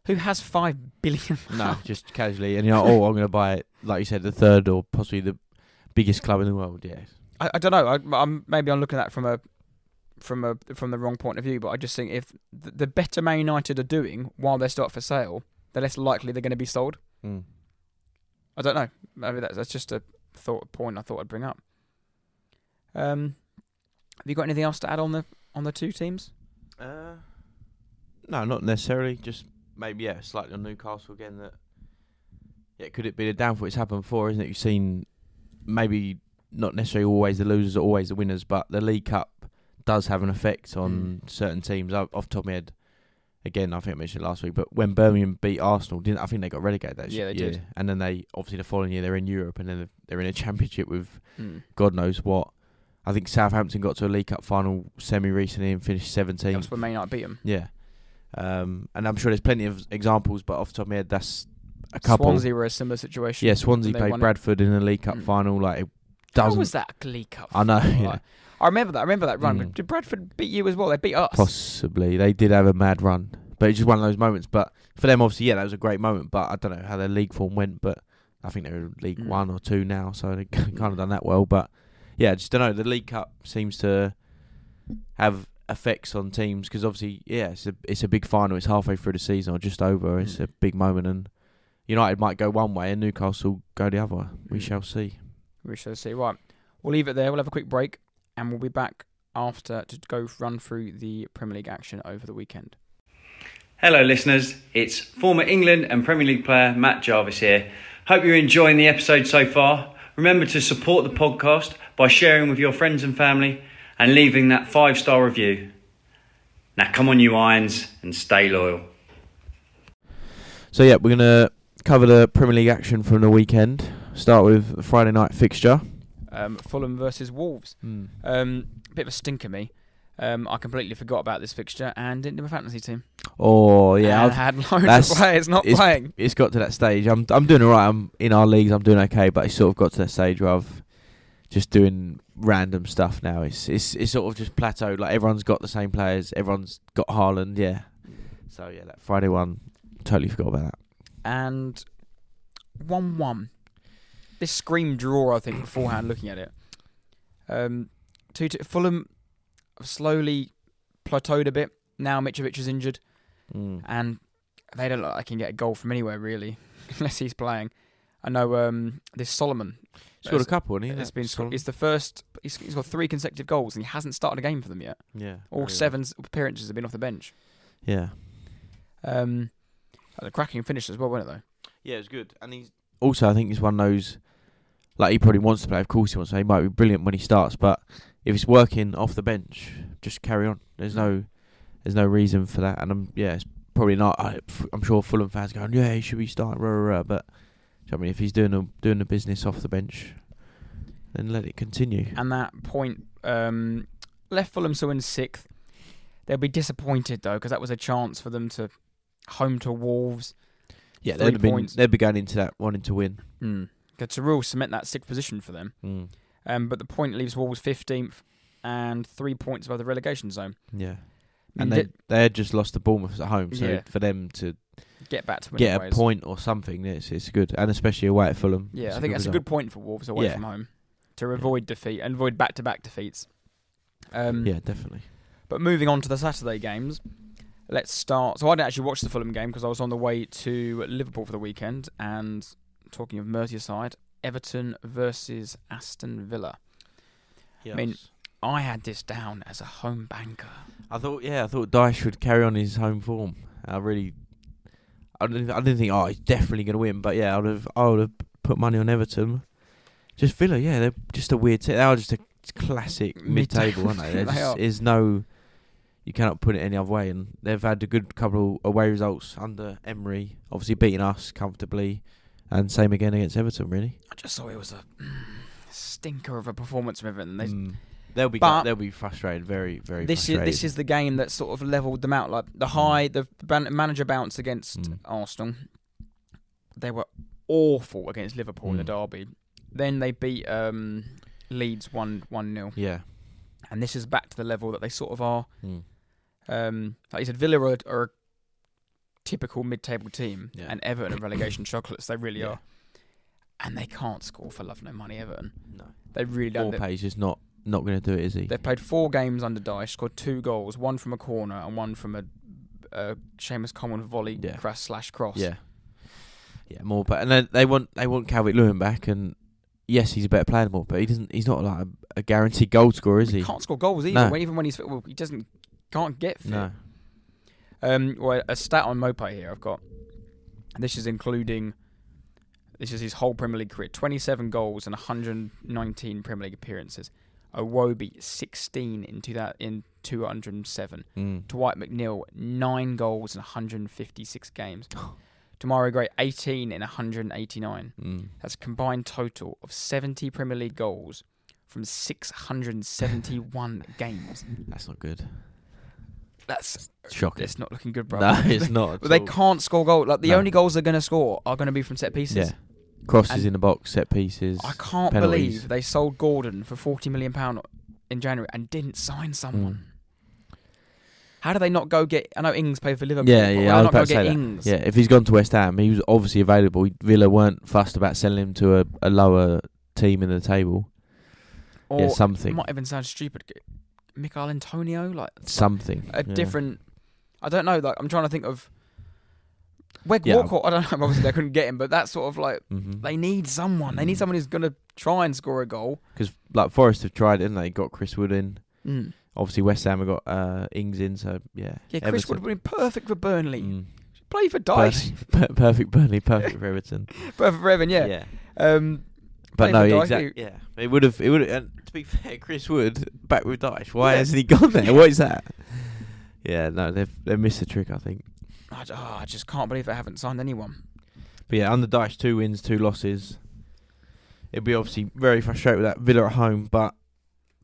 Who has five billion? no, just casually, and you're like, oh, I'm going to buy it. Like you said, the third or possibly the biggest club in the world. Yeah, I, I don't know. I, I'm maybe I'm looking at it from a from a from the wrong point of view. But I just think if the, the better Man United are doing while they're still up for sale, the less likely they're going to be sold. mm. I don't know. Maybe that's that's just a thought point I thought I'd bring up. Um, have you got anything else to add on the on the two teams? Uh, no, not necessarily. Just maybe yeah, slightly on Newcastle again. That yeah, could it be the downfall? It's happened before, isn't it? You've seen maybe not necessarily always the losers are always the winners, but the League Cup does have an effect on certain teams. Off off the top of my head, again, I think I mentioned it last week, but when Birmingham beat Arsenal, didn't I think they got relegated that Yeah, they year? did. And then they obviously the following year they're in Europe, and then they're in a championship with Mm. God knows what. I think Southampton got to a League Cup final semi recently and finished 17th. That's when Man United beat them. Yeah. Um, and I'm sure there's plenty of examples, but off the top of my head, that's a couple. Swansea were a similar situation. Yeah, Swansea played won it. Bradford in a League Cup Mm. final. Like, it How doesn't. was that League Cup? I know, yeah. I remember that. I remember that run. Mm. Did Bradford beat you as well? They beat us. Possibly. They did have a mad run. But it's just one of those moments. But for them, obviously, yeah, that was a great moment. But I don't know how their league form went. But I think they're in League Mm. One or Two now. So they kind of done that well. But yeah, I just don't know. The League Cup seems to have effects on teams because obviously, yeah, it's a, it's a big final. It's halfway through the season or just over. It's Mm. a big moment. And United might go one way and Newcastle go the other. We Mm. shall see. We shall see. Right, we'll leave it there. We'll have a quick break, and we'll be back after to go run through the Premier League action over the weekend. Hello, listeners. It's former England and Premier League player Matt Jarvis here. Hope you're enjoying the episode so far. Remember to support the podcast by sharing with your friends and family and leaving that five star review. Now, come on, you irons, and stay loyal. So yeah, we're gonna cover the Premier League action from the weekend. Start with the Friday night fixture. Um, Fulham versus Wolves. Um, bit of a stinker, me. Um, I completely forgot about this fixture and didn't do my fantasy team. Oh yeah, and I've, had loads of players not it's- playing. it's got to that stage. I'm I'm doing alright. I'm in our leagues. I'm doing okay, but it's sort of got to that stage where I've just doing random stuff now. It's it's it's sort of just plateaued. Like everyone's got the same players. Everyone's got Haaland. Yeah. So yeah, that Friday one, totally forgot about that. and one-one. This screamed draw, I think, beforehand. looking at it, um, two, two Fulham have slowly plateaued a bit. Now Mitrovic is injured, Mm. and they don't look like they can get a goal from anywhere really, unless he's playing. I know um, this Solomon. Scored a couple, hasn't he? It's that been Solomon? it's the first. He's, he's got three consecutive goals, and he hasn't started a game for them yet. yeah. All very seven appearances have been off the bench. Yeah. Um, a cracking finish as well, wasn't it though? Yeah, it was good. And he's also, I think he's one of those. Like he probably wants to play. Of course he wants to. He might be brilliant when he starts, but if it's working off the bench, just carry on. There's no, there's no reason for that. And I'm yeah, it's probably not. I, I'm sure Fulham fans going, yeah, he should be starting. Rah, rah, rah. But I mean, if he's doing a, doing the business off the bench, then let it continue. and that point um, left Fulham so in sixth. They'll be disappointed though because that was a chance for them to home to Wolves. Yeah, they'd have been they'd be going into that wanting to win. Mm. To real cement that sixth position for them. Mm. Um, but the point leaves Wolves fifteenth and three points above the relegation zone. Yeah. Mean, And they they had just lost to Bournemouth at home, so Yeah. for them to get back to get a ways. point or something. It's it's good, and especially away at Fulham. Yeah, I think that's a good point for Wolves away Yeah. from home to avoid defeat and avoid back-to-back defeats. Um, Yeah, definitely. But moving on to the Saturday games, let's start. So I didn't actually watch the Fulham game because I was on the way to Liverpool for the weekend. And talking of Merseyside, Everton versus Aston Villa. Yes. mean- I had this down as a home banker. I thought, yeah, I thought Dyche would carry on his home form. I really, I didn't, I didn't think, oh, he's definitely going to win. But yeah, I would have, I would have put money on Everton. Just Villa, yeah, they're just a weird. T- they are just a classic Mid-table. aren't they? There They are. is no, you cannot put it any other way. And they've had a good couple of away results under Emery, obviously beating us comfortably, and same again against Everton. Really, I just thought it was a stinker of a performance from Everton. They, Mm. they'll be, But- they'll be frustrated, very, very. this is this is the game that sort of leveled them out. Like the high, the ban- manager bounce against Mm. Arsenal. They were awful against Liverpool in the Mm. derby. Then they beat um, Leeds one one 0 yeah. and this is back to the level that they sort of are. Mm. Um, like you said, Villa are, are a typical mid-table team, Yeah. and Everton are relegation chocolates. They really Yeah. are, and they can't score for love no money. Everton, No. they really don't. Orpe's just not not going to do it, is he? They've played four games under Dyche, scored two goals, one from a corner and one from a, a Seamus Coleman volley Yeah. crash slash cross. Yeah, yeah, more. But and then they want they want Calvert Lewin back, and yes, he's a better player than more, but he doesn't. He's not like a, a guaranteed goal scorer, is he he? can't score goals either. No. When, even when he's fit, well, he doesn't can't get fit. No. Um, well, a stat on Maupay here I've got. This is including. This is his whole Premier League career: twenty-seven goals and 119 Premier League appearances. Iwobi 16 in two thou- in 207. Mm. Dwight McNeil, nine goals in 156 games. Demarai Gray, 18 in 189. Mm. That's a combined total of 70 Premier League goals from 671 games. That's not good. That's Shocking. it's not looking good, bro. No, it's not. But they all. can't score goals. Like the No. only goals they're going to score are going to be from set pieces. Yeah. Crosses And- in the box, set pieces. I can't penalties. believe they sold Gordon for 40 million pound in January and didn't sign someone. Mm. How do they not go get? I know Ings played for Liverpool. Yeah, yeah. I was about to say that. Ings? Yeah, if he's gone to West Ham, he was obviously available. Villa weren't fussed about selling him to a, a lower team in the table. Or yeah, It something, might even sound stupid. G- Michael Antonio, like something. a yeah. different. I don't know. Like I'm trying to think of. Weg Yeah. Walcott. I don't know. Obviously, they couldn't get him, but that's sort of like Mhm. they need someone. They need Mm. someone who's gonna try and score a goal. Because like Forest have tried it, and they got Chris Wood in. Mm. Obviously, West Ham have got uh, Ings in, so yeah. Yeah, Chris Wood would have been perfect for Burnley. Mm. Play for Dyche. Perfect, perfect Burnley, perfect for Everton. perfect for Evan. Yeah. Um, But no, exactly. Yeah, it would have. It would. And to be fair, Chris Wood back with Dyche. Why Yeah. hasn't he gone there? What is that? Yeah, no, they've they missed the trick. I think. I, oh, I just can't believe they haven't signed anyone. But yeah, under Dyche, two wins, two losses. It'd be obviously very frustrating with that Villa at home, but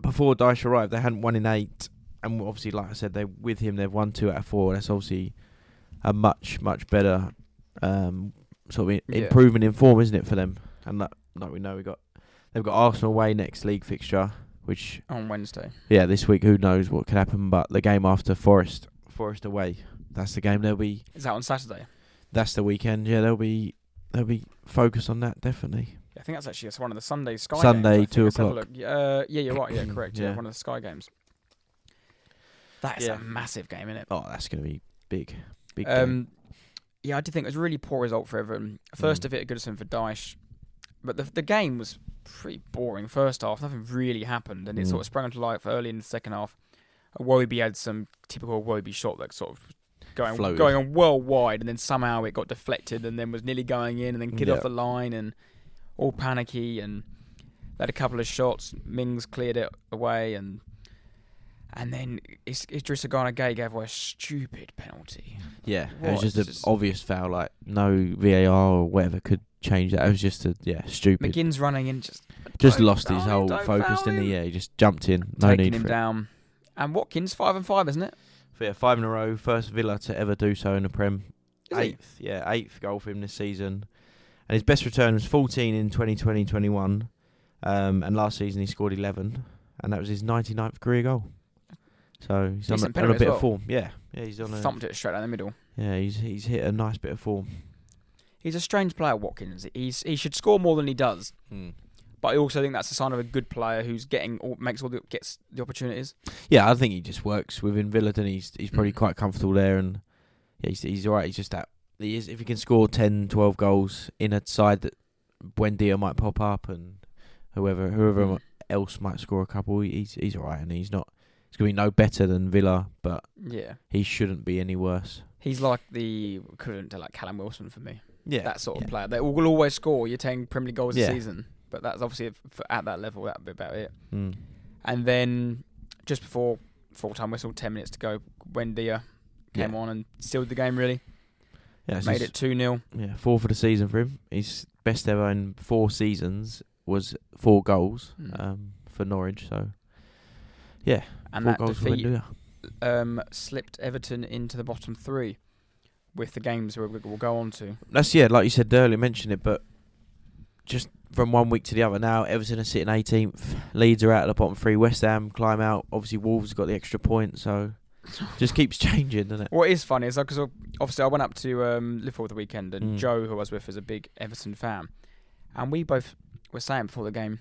before Dyche arrived, they hadn't won in eight, and obviously, like I said, they with him they've won two out of four. That's obviously a much much better um, sort of i- Yeah. improvement in form, isn't it for them? And like, like we know, we got they've got Arsenal away next league fixture, which On Wednesday. yeah, this week who knows what could happen, but the game after Forest Forest away, that's the game they'll be. Is that on Saturday? That's the weekend. Yeah, they'll be they'll be focused on that definitely. I think that's actually one of the Sunday Sky Sunday, games. Two Let's have a o'clock. Uh, yeah, you're right. Yeah, correct. Yeah. Yeah. one of the Sky games. That is Yeah. a massive game, isn't it? Oh, that's going to be big, big. game. Um, yeah, I do think it was a really poor result for Everton. First Mm. of it at Goodison for Dyche, but the the game was pretty boring. First half, nothing really happened, and it Mm. sort of sprang to life early in the second half. Wobie had some typical Wobie shot that sort of going Floated. going on well wide, and then somehow it got deflected, and then was nearly going in, and then kid Yeah. off the line, and all panicky, and they had a couple of shots. Mings cleared it away, and and then Is- Idrissa Gana Gueye gave away a stupid penalty. yeah, it what was just is an obvious foul. Like no VAR or whatever could change that. It was just a yeah stupid. McGinn's running in, just just Don't lost his foul him, whole don't focus, foul didn't he? Yeah, he just jumped in. No taking need him for it. down. And Watkins five and five, isn't it? So, yeah, five in a row. First Villa to ever do so in the Prem. Is he? eighth, yeah, eighth goal for him this season. And his best return was 14 in 2020-21. Um, and last season he scored 11, and that was his 99th career goal. So he's on a, on a bit as of form. Yeah, yeah, he's on a Thumped it straight down the middle. Yeah, he's he's hit a nice bit of form. He's a strange player, Watkins. He's he should score more than he does, but I also think that's a sign of a good player who's getting all, makes all the gets the opportunities. Yeah, I think he just works within Villa, and he's he's probably Mm. quite comfortable there, and yeah, he's he's alright. He's just that he is if he can score 10, 12 goals in a side that Buendia might pop up and whoever whoever Mm. else might score a couple, he's he's alright, and he's not. He's gonna be no better than Villa, but Yeah, he shouldn't be any worse. he's like the equivalent to like Callum Wilson for me. Yeah, that sort of yeah. player. They will always score. You're 10 Premier League goals a season, but that's obviously at that level. That'd be about it. Mm. And then just before full time whistle, 10 minutes to go, Buendia came Yeah. on and sealed the game. Really Yeah, made it 2 0. Yeah, four for the season for him. His best ever in four seasons was four goals Mm. um, for Norwich. So yeah, And that defeat um, slipped Everton into the bottom three with the games we- we'll go on to. That's yeah, like you said earlier, mentioned it, but just from one week to the other now, Everton are sitting 18th. Leeds are out of the bottom three. West Ham climb out. Obviously, Wolves got the extra point, so just keeps changing, doesn't it? What is funny is because obviously I went up to um, Liverpool the weekend, and Mm. Joe, who I was with, is a big Everton fan, and we both were saying before the game,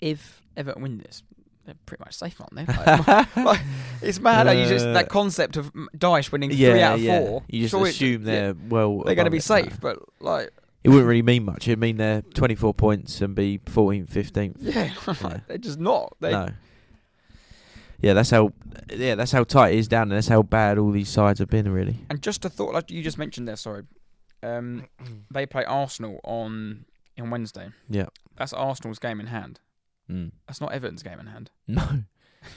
if Everton win this, they're pretty much safe, aren't they? Like, like, it's mad how you just Uh, that concept of Dyche winning yeah, three out of yeah. four. You just surely- assume yeah, they're well. they're going to be it. safe, No. but like, It wouldn't really mean much. It'd mean they're 24 points and be 14th, 15th. yeah, Yeah. they're just not. They, no. Yeah, that's how. Yeah, that's how tight it is down there. That's how bad all these sides have been, really. And just a thought, like you just mentioned there, sorry, um, they play Arsenal on on Wednesday. Yeah. That's Arsenal's game in hand. Mm. That's not Everton's game in hand. No.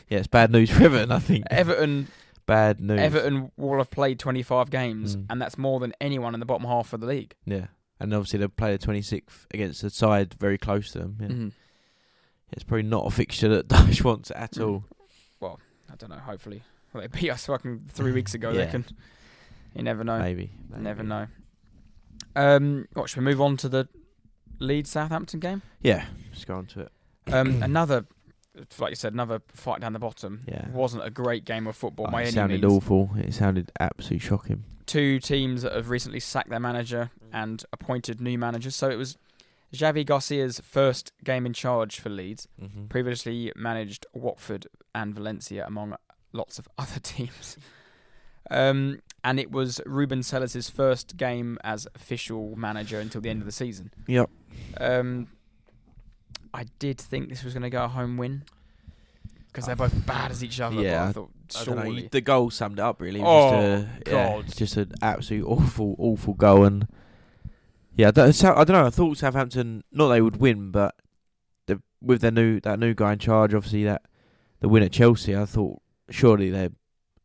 Yeah, it's bad news for Everton. I think. Everton Bad news. Everton will have played 25 games, Mm. and that's more than anyone in the bottom half of the league. Yeah, and obviously they play the 26th against a side very close to them. Yeah. Mhm. It's probably not a fixture that Dyche wants at Mm. all. I don't know. Hopefully, well, they beat us fucking three weeks ago. Yeah. They can. You never know. Maybe, Never maybe. know. Um, what should we move on to the Leeds Southampton game? Yeah, just go on to it. Um, another, like you said, another fight down the bottom. Yeah. wasn't a great game of football Oh, by it any sounded means. awful. It sounded absolutely shocking. Two teams that have recently sacked their manager and appointed new managers. So it was Javi Gracia's first game in charge for Leeds. Mm-hmm. Previously managed Watford and Valencia, among lots of other teams. Um, and it was Ruben Selles' first game as official manager until the end of the season. Yep. Um, I did think this was going to go a home win because they're ah. both bad as each other. but Yeah, I thought I don't know, surely. you- the goal summed it up really. It Oh, just a, yeah, God. it's just an absolute awful, awful goal. And yeah, I don't, Sou- I don't know. I thought Southampton not they would win, but the, with their new that new guy in charge, obviously that the win at Chelsea, I thought surely they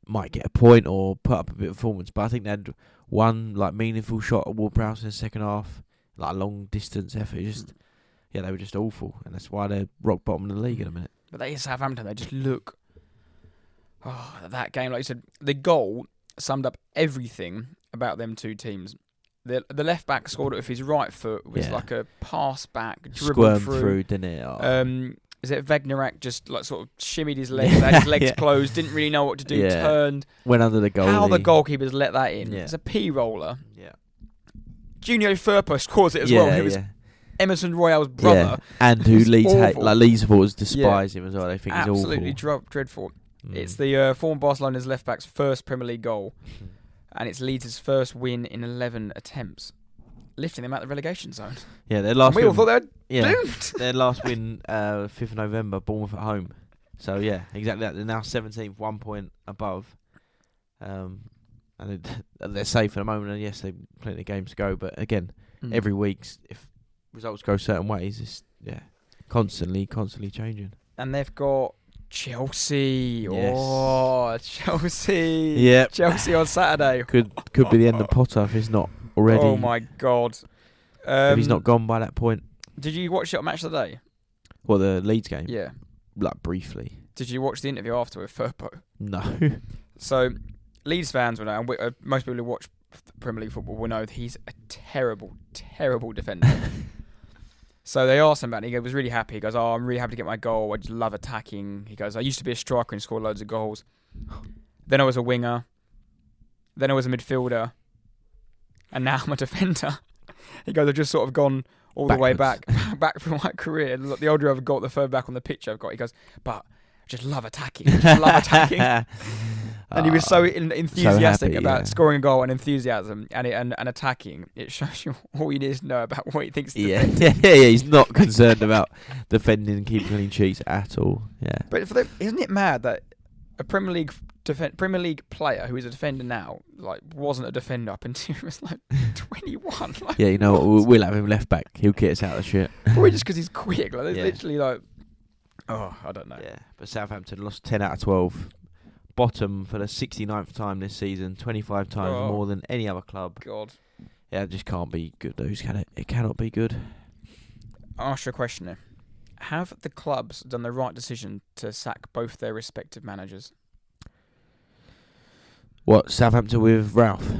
might get a point or put up a bit of performance. But I think they had one like meaningful shot at Ward Prowse in the second half, like a long distance effort. It Just yeah, they were just awful, and that's why they're rock bottom of the league in a minute. But they Southampton, they just look. Oh, that game, like you said, the goal summed up everything about them two teams. The the left back scored it with his right foot. Was Yeah. like a pass back, dribbled Squirm through. through, didn't it? Oh. Um, is it Vegnarak just like sort of shimmied his legs, had his legs Yeah. closed, didn't really know what to do, Yeah. turned. Went under the goal. How the goalkeepers let that in? Yeah. It's a P roller. Yeah. Junior Firpo scores it as well. Who was yeah. Emerson Royal's brother. Yeah. And who Leeds hate, like Leeds supporters despise him as well. They think Absolutely he's dr- dreadful. Mm. It's the uh, former Barcelona's left back's first Premier League goal, and it's Leeds' first win in 11 attempts, lifting them out of the relegation zone. yeah, their And last we all thought they were yeah, doomed. their last win, uh, fifth of November, Bournemouth at home. So yeah, exactly that. They're now seventeenth, one point above. Um, and they're, they're safe at the moment. And yes, they've plenty of games to go. But again, Mm. every week, if results go certain ways, it's yeah, constantly, constantly changing. and they've got Chelsea. Yes. Oh, Chelsea. Yeah. Chelsea on Saturday. Could could be the end of Potter if he's not already. Oh my god. Um, if he's not gone by that point. Did you watch it on Match of the Day? Well, the Leeds game, Yeah. like briefly. Did you watch the interview after with Firpo? No. So, Leeds fans will know, and we, uh, most people who watch Premier League football will know that he's a terrible, terrible defender. so they asked him about it. He was really happy. He goes, "Oh, I'm really happy to get my goal. I just love attacking." He goes, "I used to be a striker and score loads of goals. Then I was a winger, Then I was a midfielder, and now I'm a defender. he goes, I've just sort of gone all the way back, back from my career. The older I've got, the further back on the pitch I've got. He goes, but I just love attacking. I just love attacking. And he was so Ah, en- enthusiastic happy, about yeah. scoring a goal and enthusiasm and, it, and and attacking. It shows you all you need to know about what he thinks. yeah, yeah, yeah. He's not concerned about defending and keeping clean sheets at all. Yeah. But the, isn't it mad that a Premier League defen Premier League player who is a defender now, like, wasn't a defender up until he was like 21? Like, Yeah, you know what? We'll, have him left back. He'll get us out of the shit. Probably just because he's quick. Like, there's Yeah. literally like, oh, I don't know. Yeah, but Southampton lost 10 out of 12. Bottom for the 69th time this season, 25 times Oh. more than any other club. God. Yeah, it just can't be good news, can it? It cannot be good. I'll ask you a question here. Have the clubs done the right decision to sack both their respective managers? What, Southampton with Ralph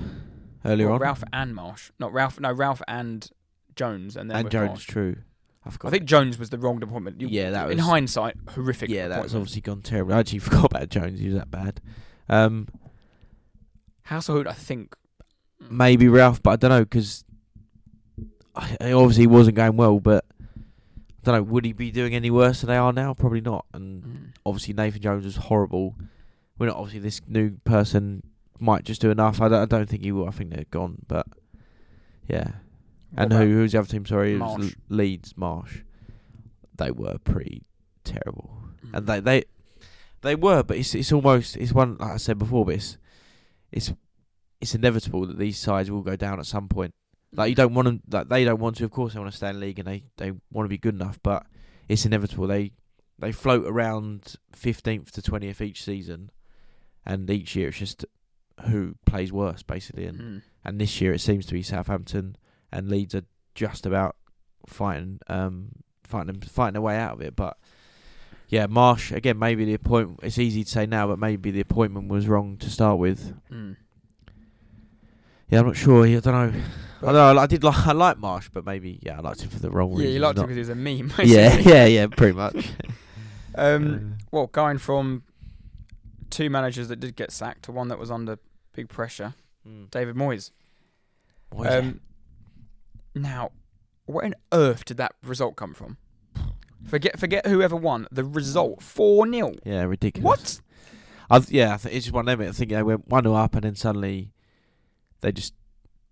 earlier Well, on? Ralph and Marsh. Not Ralph. No, Ralph and Jones, and then and Jones, Marsh. true. I forgot. I think Jones was the wrong appointment. You- Yeah, that was, in hindsight horrific. yeah, that's obviously gone terrible. I actually forgot about Jones. He was that bad. Um, Hasenhüttl, I think. maybe Ralph, but I don't know because obviously he wasn't going well. But I don't know. Would he be doing any worse than they are now? Probably not. And Mm. obviously Nathan Jones was horrible. We're not obviously this new person might just do enough. I don't, I don't think he will. I think they're gone. But yeah. And who who's the other team? Sorry, it was Marsh. L- Leeds Marsh. They were pretty terrible, Mm. and they they they were. But it's it's almost it's one like I said before. But it's it's it's inevitable that these sides will go down at some point. Like you don't want them. Like they don't want to. Of course, they want to stay in the league and they they want to be good enough. But it's inevitable. They they float around fifteenth to twentieth each season, and each year it's just who plays worse basically. And Mm. and this year it seems to be Southampton and Leeds are just about fighting um fighting fighting their way out of it. But yeah, Marsh again. Maybe the appointment. It's easy to say now, but maybe the appointment was wrong to start with. Mm. Yeah, I'm not sure. I don't know. I don't know. I did like I like Marsh, but maybe yeah, I liked him for the wrong reason. Yeah, you liked him because he was a meme. yeah, basically. yeah, yeah, pretty much. Um, well, going from two managers that did get sacked to one that was under big pressure, Mm. David Moyes. It? Um, now, where on earth did that result come from? Forget, forget whoever won. The result four 0 yeah, ridiculous. What? I th- yeah, I it's just one of them. I think they went one 0 up, and then suddenly they just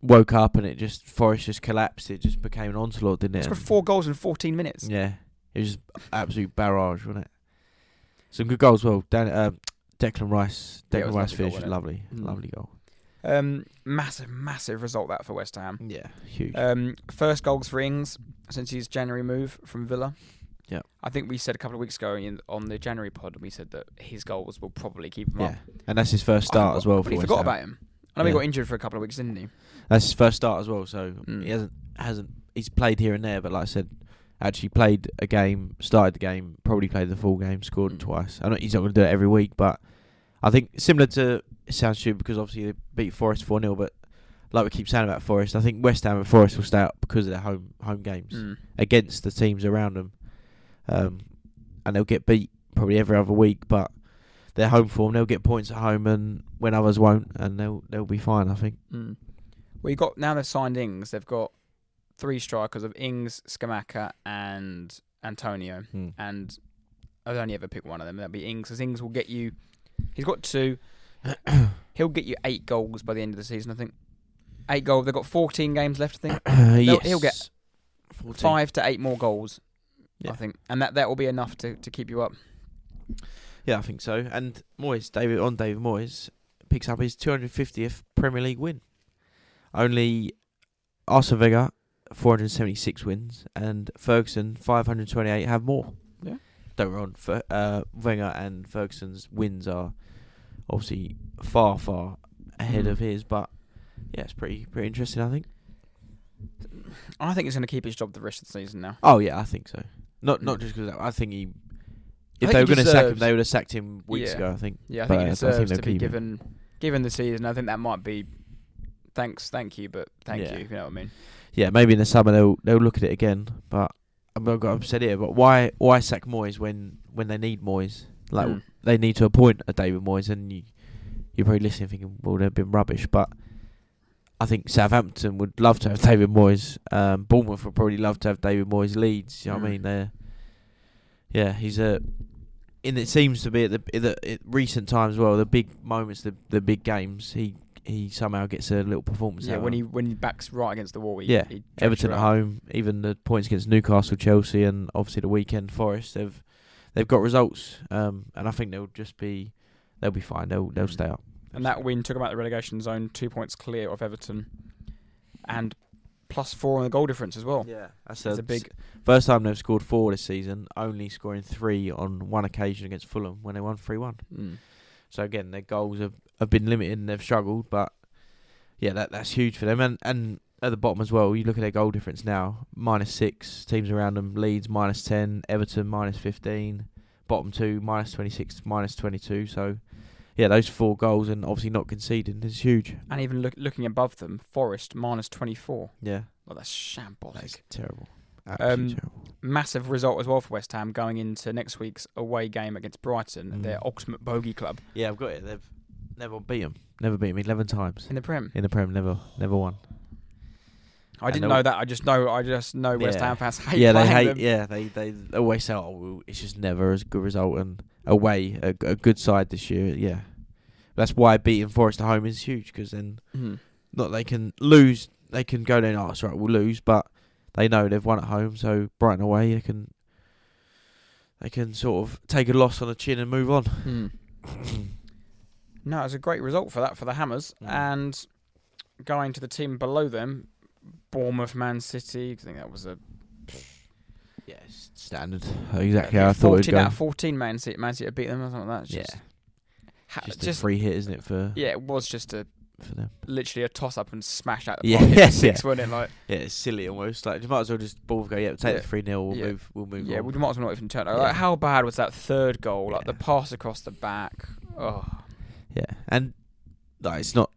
woke up, and it just Forest just collapsed. It just became an onslaught, didn't it? Scored four goals in fourteen minutes. Yeah, it was just absolute barrage, wasn't it? Some good goals, well. Dan, uh, Declan Rice, Yeah, Declan a Rice lovely goal, finish was wasn't it? lovely, Mm. lovely goal. Um, massive, massive result that for West Ham. Yeah, huge. Um, first goals for Ings since his January move from Villa. Yeah. I think we said a couple of weeks ago in, on the January pod, we said that his goals will probably keep him yeah, up. and that's his first start forgot- as well. For West forgot Ham. about him. I know he got injured for a couple of weeks, didn't he? That's his first start as well. So Mm. he hasn't hasn't he's played here and there, but like I said, actually played a game, started the game, probably played the full game, scored Mm. twice. I know he's not going to do it every week, but I think similar to it sounds stupid because obviously they beat Forest four 0 but like we keep saying about Forest, I think West Ham and Forest will stay up because of their home home games Mm. against the teams around them, um, and they'll get beat probably every other week, but. Their home form, they'll get points at home, and when others won't, and they'll they'll be fine. I think. Mm. Well, you got now they've signed Ings. They've got three strikers of Ings, Scamacca, and Antonio. And I'd only ever pick one of them. That'd be Ings, because Ings will get you. He's got two. He'll get you eight goals by the end of the season. I think eight goals. They've got fourteen games left. I think yes. he'll get 14. five to eight more goals. Yeah. I think, and that that will be enough to, to keep you up. Yeah, I think so. And Moyes, David on David Moyes picks up his 250th Premier League win. Only Arsene Wenger 476 wins and Ferguson 528 have more. Yeah. Don't run. wrong, uh, Wenger and Ferguson's wins are obviously far far ahead Mm. of his, but yeah, it's pretty pretty interesting. I think. I think he's going to keep his job the rest of the season now. Oh yeah, I think so. Not not just because I think he. If think they were going to sack him, they would have sacked him weeks Yeah. ago. I think. Yeah, I But think he I think to be him. given given the season. I think that might be thanks, thank you, but thank Yeah. you. If you know what I mean. yeah, maybe in the summer they'll they'll look at it again. But I've got I've here, but why why sack Moyes when when they need Moyes? Like Mm. They need to appoint a David Moyes, and you you're probably listening thinking, well, they've been rubbish, but I think Southampton would love to have David Moyes. Um, Bournemouth would probably love to have David Moyes. Leeds, you know what I Mm. mean? They're, yeah, he's a. In it seems to be at the, in the in recent times, as well, the big moments, the the big games, he he somehow gets a little performance. Yeah, when he when he backs right against the wall, he, Yeah, he Everton at home, even the points against Newcastle, Chelsea, and obviously the weekend Forest, they've they've got results, um, and I think they'll just be they'll be fine. They'll they'll stay up. And that win took them out the relegation zone, two points clear of Everton, and plus four on the goal difference as well. Yeah, that's It's a big. first time they've scored four this season, only scoring three on one occasion against Fulham when they won three one. Mm. So again, their goals have, have been limited and they've struggled, but yeah, that that's huge for them. And and at the bottom as well, you look at their goal difference now, minus six. Teams around them, Leeds minus ten, Everton minus fifteen, bottom two minus twenty six, minus twenty two. So yeah, those four goals and obviously not conceding is huge. And even look, looking above them, Forest minus twenty four. Yeah, Well, that's shambolic. that's terrible. Absolutely Um, terrible. Massive result as well for West Ham going into next week's away game against Brighton, Mm. their ultimate bogey club Yeah, I've got it. They've never beat them. Never beat them eleven times in the Prem. in the Prem. Never, never won. I didn't know that. I just know. I just know West Yeah. Ham fans hate yeah, they playing hate. them. Yeah, they they always say, "Oh, it's just never as good result." And away, a, a good side this year. Yeah, that's why beating Forest at home is huge because then Mhm. not they can lose, they can go there. Oh, it's right, we'll lose, but they know they've won at home. So Brighton away, they can they can sort of take a loss on the chin and move on. Mm. No, it was a great result for that for the Hammers. Mm. And going to the team below them, Bournemouth, Man City. I think that was a yeah, standard. Exactly how I thought it'd fourteen out of fourteen. Man City, Man City beat them or something like that. It's yeah, just, ha- just, just, a free hit, isn't it for yeah, it was just a for them? literally a toss up and smash out the Yeah, park. It was yeah. six, wasn't it? Like Yeah, it's silly almost. Like you might as well just ball go. Yeah, take Yeah. the three 0 We'll Yeah. move. We'll move. yeah, on. we might as well not even turn. Yeah. Like, how bad was that third goal? Like the pass across the back. Oh, Yeah, and like, it's not.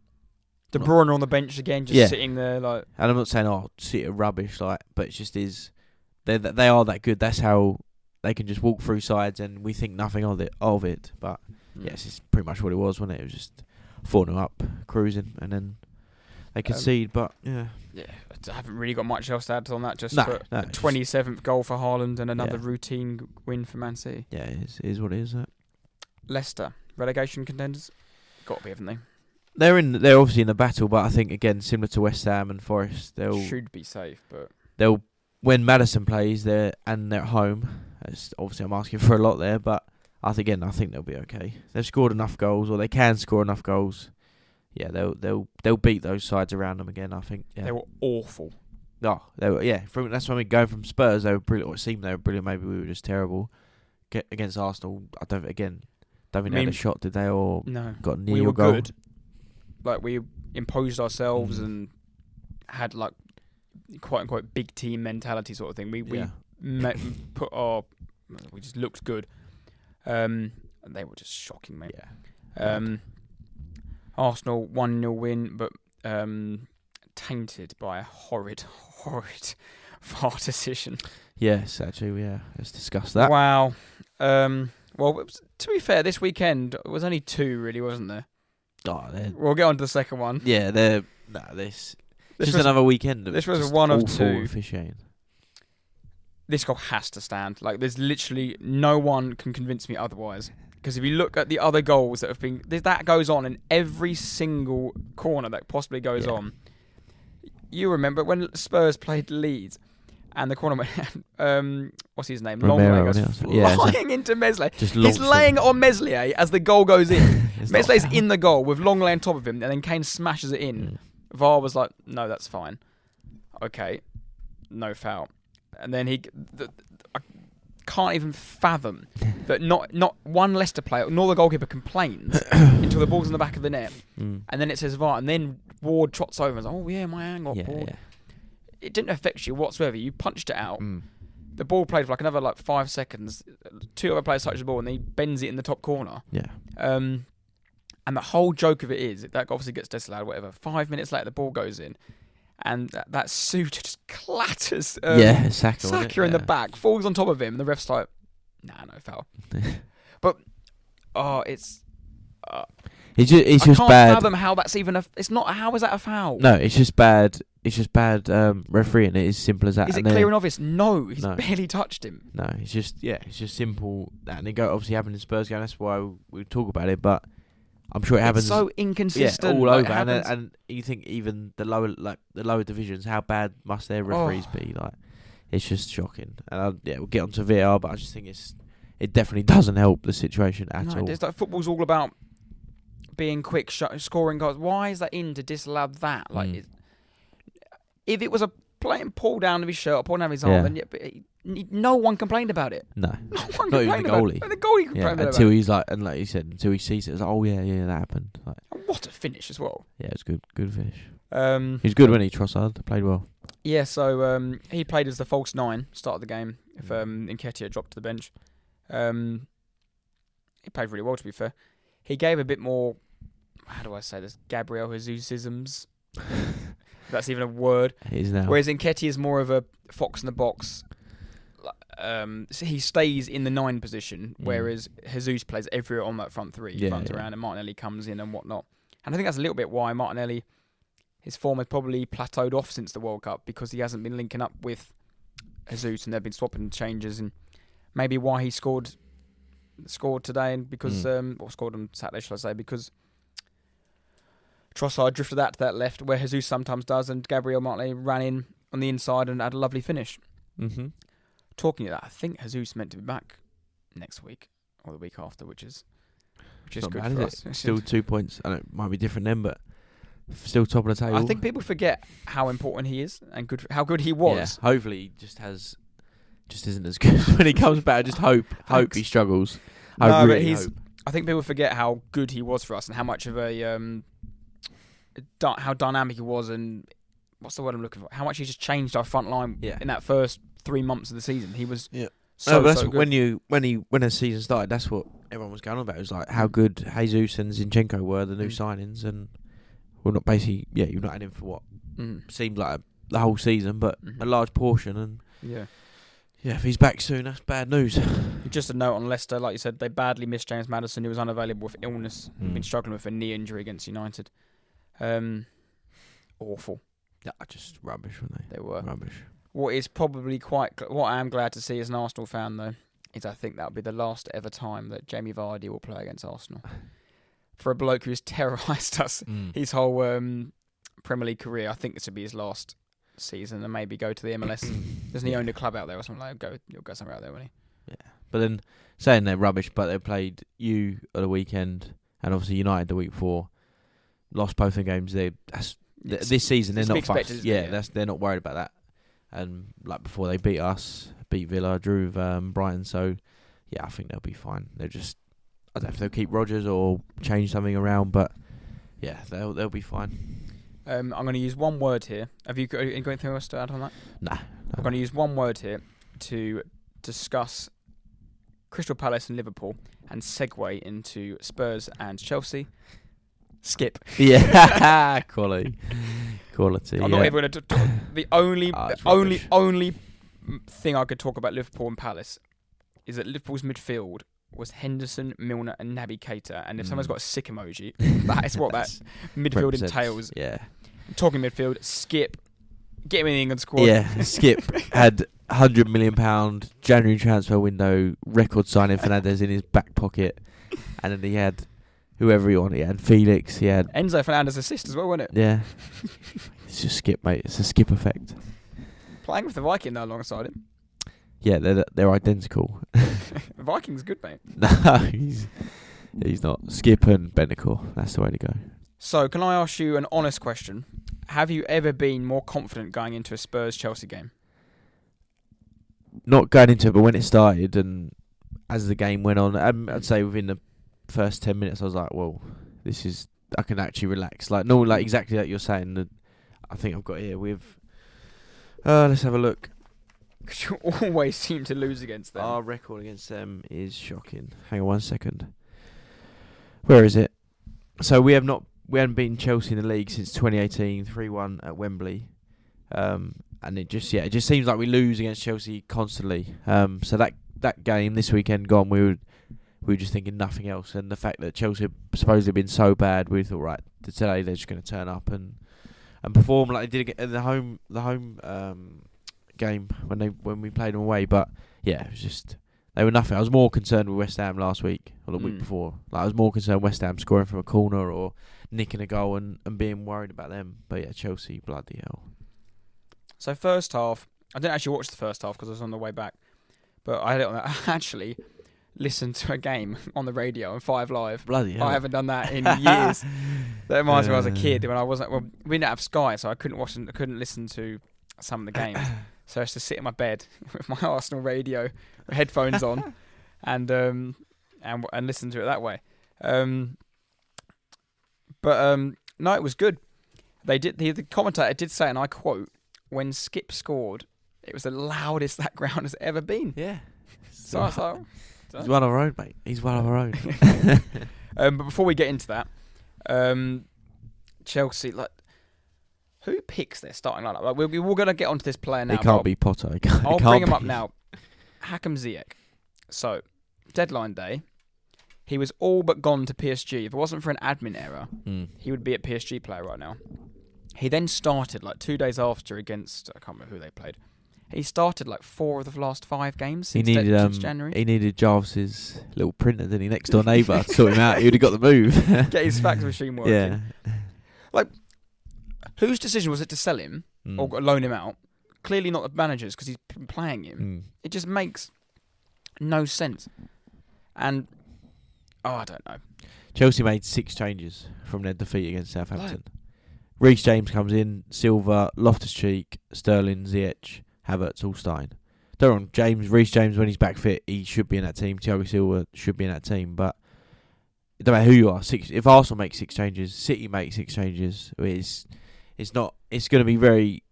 De Bruyne on the bench again, just Yeah. sitting there like. And I'm not saying oh, City are rubbish, like, but it just is. They they are that good. That's how they can just walk through sides, and we think nothing of it. Of it, but mm. yes, it's pretty much what it was, wasn't it? It was just four 0 up, cruising, and then they concede. but yeah, Yeah, I haven't really got much else to add on that. Just No, put no, a it's just- twenty seventh goal for Haaland and another Yeah. routine win for Man City. yeah, it is, it is what it is. That. Leicester relegation contenders, got to be, haven't they? They're in. They're obviously in the battle, but I think again, similar to West Ham and Forest, they'll Should be safe, but they'll when Maddison plays there and they're at home. Obviously, I'm asking for a lot there, but I think again, I think they'll be okay. They've scored enough goals, or they can score enough goals. Yeah, they'll they'll they'll beat those sides around them again. I think. Yeah. they were awful. oh, they were, yeah. From, that's when we going from Spurs. They were brilliant. Or it seemed they were brilliant. Maybe we were just terrible. Get against Arsenal. I don't again. Don't think I they had mean- a shot, did they? Or No, got near we your were goal? good. Like we imposed ourselves Mm. and had like quote unquote big team mentality sort of thing. We we Yeah. me- put our we just looked good. Um, and they were just shocking, mate. Yeah. Um, Arsenal one 0 win, but um, tainted by a horrid, horrid VAR decision. Yes, actually, yeah. Let's discuss that. Wow. Um, well, to be fair, this weekend it was only two, really, wasn't there? Oh, they're- We'll get on to the second one. yeah, they're nah, this. This just was- another weekend. Of this was just one of awful two. This goal has to stand. Like, there's literally no one can convince me otherwise. Because if you look at the other goals that have been, th- that goes on in every single corner that possibly goes Yeah. on. You remember when Spurs played Leeds, and the corner um, what's his name? Romero, Lenglet goes? Yeah, it's into Meslier. He's laying it on Meslier as the goal goes in. Meslier's in the goal with Lenglet on top of him, and then Kane smashes it in. Mm. VAR was like, no, that's fine. Okay, no foul. And then he, the, I can't even fathom that not not one Leicester player nor the goalkeeper complains until the ball's in the back of the net, Mm. and then it says VAR, and then Ward trots over and says, "Oh yeah, my angle, Yeah, yeah. It didn't affect you whatsoever. You punched it out. Mm. The ball played for like another like five seconds. Two other players touch the ball, and then he bends it in the top corner. Yeah. Um, and the whole joke of it is that obviously gets disallowed. Whatever. Five minutes later, the ball goes in, and that, that suit just clatters. Um, yeah, Saka. wasn't? Saka in the back falls on top of him, and the ref's like, "Nah, no foul." but oh, it's uh, It's just it's I just can't bad. fathom how that's even a. It's not. How is that a foul? No, it's just bad. It's just bad um, refereeing. It is simple as that. Is it and clear and obvious? No, he's No. barely touched him. No, it's just yeah, it's just simple. that And it go obviously happened in Spurs game. That's why we talk about it. But I'm sure it happens. It's so yeah, inconsistent. all like, over. it And, uh, happens- and you think even the lower like the lower divisions, how bad must their referees Oh. be? Like, it's just shocking. And I, yeah, we'll get onto VAR, but I just think it's it definitely doesn't help the situation at no, all. it's like football's all about being quick, sh- scoring goals. Why is that in to disallow that? Like, Mm. if it was a playing pull down of his shirt, or pull down of his arm, Yeah. then yeah, no one complained about it. No, No one Not even complained the about goalie. it. The goalie complained yeah, about until he's like, and like you said, until he sees it, it's like, oh yeah, yeah, that happened. Like, What a finish as well. yeah, it's good, good finish. Um, He's good when he Trossard played well. Yeah, so um, he played as the false nine, start of the game, if Mm. um, Nketiah dropped to the bench. Um, he played really well, to be fair. He gave a bit more, how do I say this, Gabriel Jesusisms. that's even a word. It is now. Whereas Nketiah is more of a fox in the box. Um, so he stays in the nine position, Mm. whereas Jesus plays everywhere on that front three. He Yeah, runs yeah. around, and Martinelli comes in and whatnot. And I think that's a little bit why Martinelli, his form has probably plateaued off since the World Cup because he hasn't been linking up with Jesus, and they've been swapping changes, and maybe why he scored scored today, and because Mm. um, or scored on Saturday, shall I say, because. Trossard drifted out to that left where Jesus sometimes does, and Gabriel Martinelli ran in on the inside and had a lovely finish. mm-hmm. Talking of that, I think Jesus meant to be back next week or the week after, which is which is good bad, for is us. it? Still two points. I know it might be different then, but still top of the table. I think people forget how important he is and good how good he was. Yeah, hopefully, he just has, just isn't as good when he comes back. I just hope, hope he struggles. I No, but he's- hope. I think people forget how good he was for us and how much of a um, how dynamic he was and what's the word I'm looking for? How much he just changed our front line Yeah. in that first three months of the season. He was Yeah. so, no, that's so good. when you when he when the season started. That's what everyone was going on about. It was like how good Jesus and Zinchenko were, the new Mm. signings, and well, not basically. Yeah, you're not adding for what Mm, seemed like the whole season, but Mhm. a large portion. And yeah. yeah, if he's back soon, that's bad news. Just a note on Leicester, like you said, they badly missed James Maddison, who was unavailable with illness. Mm. Been struggling with a knee injury against United. Um, awful yeah, just rubbish, weren't they? they were. Rubbish. What is probably quite gl- what I am glad to see as an Arsenal fan though is I think that'll be the last ever time that Jamie Vardy will play against Arsenal. For a bloke who has terrorised us Mm. his whole um, Premier League career, I think this will be his last season and maybe go to the MLS. Doesn't he own a club out there or something like? that? Go, he'll go somewhere out there, won't he? Yeah. But then saying they're rubbish, but they played you at the weekend and obviously United the week before. Lost both the games. They that's th- It's- this season they're it's to be not fussed. expected, isn't it? Yeah, Yeah. that's they're not worried about that. And like before they beat us, beat Villa, drew um, Brighton. So yeah, I think they'll be fine. They're just I don't know if they'll keep Rodgers or change something around, but yeah, they'll they'll be fine. Um, I'm going to use one word here. Have you got, you got anything else to add on that? Nah, I'm going to use one word here to discuss Crystal Palace and Liverpool and segue into Spurs and Chelsea. Skip. yeah, quality, quality. I'm yeah. not even going to talk. The only, it's only, rubbish. only mm, thing I could talk about Liverpool and Palace is that Liverpool's midfield was Henderson, Milner, and Naby Keita. And if someone's got a sick emoji, that is what that midfield entails. Yeah. Talking midfield, Skipp, get him in the England squad. Yeah, Skipp had hundred million pound January transfer window record signing Fernandez in his back pocket, and then he had whoever he wanted. He had Felix. He had Enzo Fernandez assist as well, wasn't it? yeah. it's just Skipp, mate. It's a Skipp effect. Playing with the Viking though alongside him. Yeah, they're they're identical. Viking's good, mate. no, he's he's not. Skipp and Bentancur. That's the way to go. So, can I ask you an honest question? Have you ever been more confident going into a Spurs Chelsea game? Not going into it, but when it started and as the game went on, um, I'd say within the first ten minutes, I was like, "Well, this is I can actually relax." Like no, like exactly like you're saying. The, I think I've got here with. Uh, let's have a look. Because you always seem to lose against them. Our record against them is shocking. Hang on one second. Where is it? So we have not we haven't beaten Chelsea in the league since 2018, 3-1 at Wembley. Um, and it just yeah, it just seems like we lose against Chelsea constantly. Um, so that that game this weekend gone, we were we were just thinking nothing else. And the fact that Chelsea had supposedly been so bad, we thought right today they're just going to turn up and and perform like they did in the home the home um, game when they when we played them away. But yeah, it was just they were nothing. I was more concerned with West Ham last week or the week Mm. before. Like I was more concerned West Ham scoring from a corner or nicking a goal and, and being worried about them. But yeah, Chelsea, bloody hell. So first half, I didn't actually watch the first half because I was on the way back, but I, don't- I actually listened to a game on the radio on Five Live. Bloody hell. I haven't done that in years. That reminds me when I was a kid when I wasn't. Well, we didn't have Sky, so I couldn't watch. I couldn't listen to some of the games. so I used to sit in my bed with my Arsenal radio, headphones on, and um and and listen to it that way. Um, but um, no, it was good. They did. The, the commentator did say, and I quote: "When Skipp scored, it was the loudest that ground has ever been." Yeah. So, I was like, He's one of our own, mate. He's one of our own. Um, but before we get into that, um, Chelsea, like, who picks their starting lineup? Like, we're, we're going to get onto this player now. He but can't be Potter. He can't, I'll can't bring him up now. Hakim Ziyech. So, deadline day, he was all but gone to PSG. If it wasn't for an admin error, Mm. he would be a PSG player right now. He then started like two days after against I can't remember who they played. He started like four of the last five games He needed um, January. he needed Jarvis's little printer, didn't he? Next door neighbour to sort him out. He would have got the move. Get his fax machine working. yeah. Like, whose decision was it to sell him Mm. or loan him out? Clearly not the manager's because he's been playing him. Mm. It just makes no sense. And oh, I don't know. Chelsea made six changes from their defeat against Southampton. Reece James comes in, Silva, Loftus Cheek, Sterling, Ziyech, Havertz, all starting. Don't wrong, James, Reece James, when he's back fit, he should be in that team. Thiago Silva should be in that team, but it don't matter who you are. Six, if Arsenal make six changes, City make six changes, it's it's not. It's going to be very,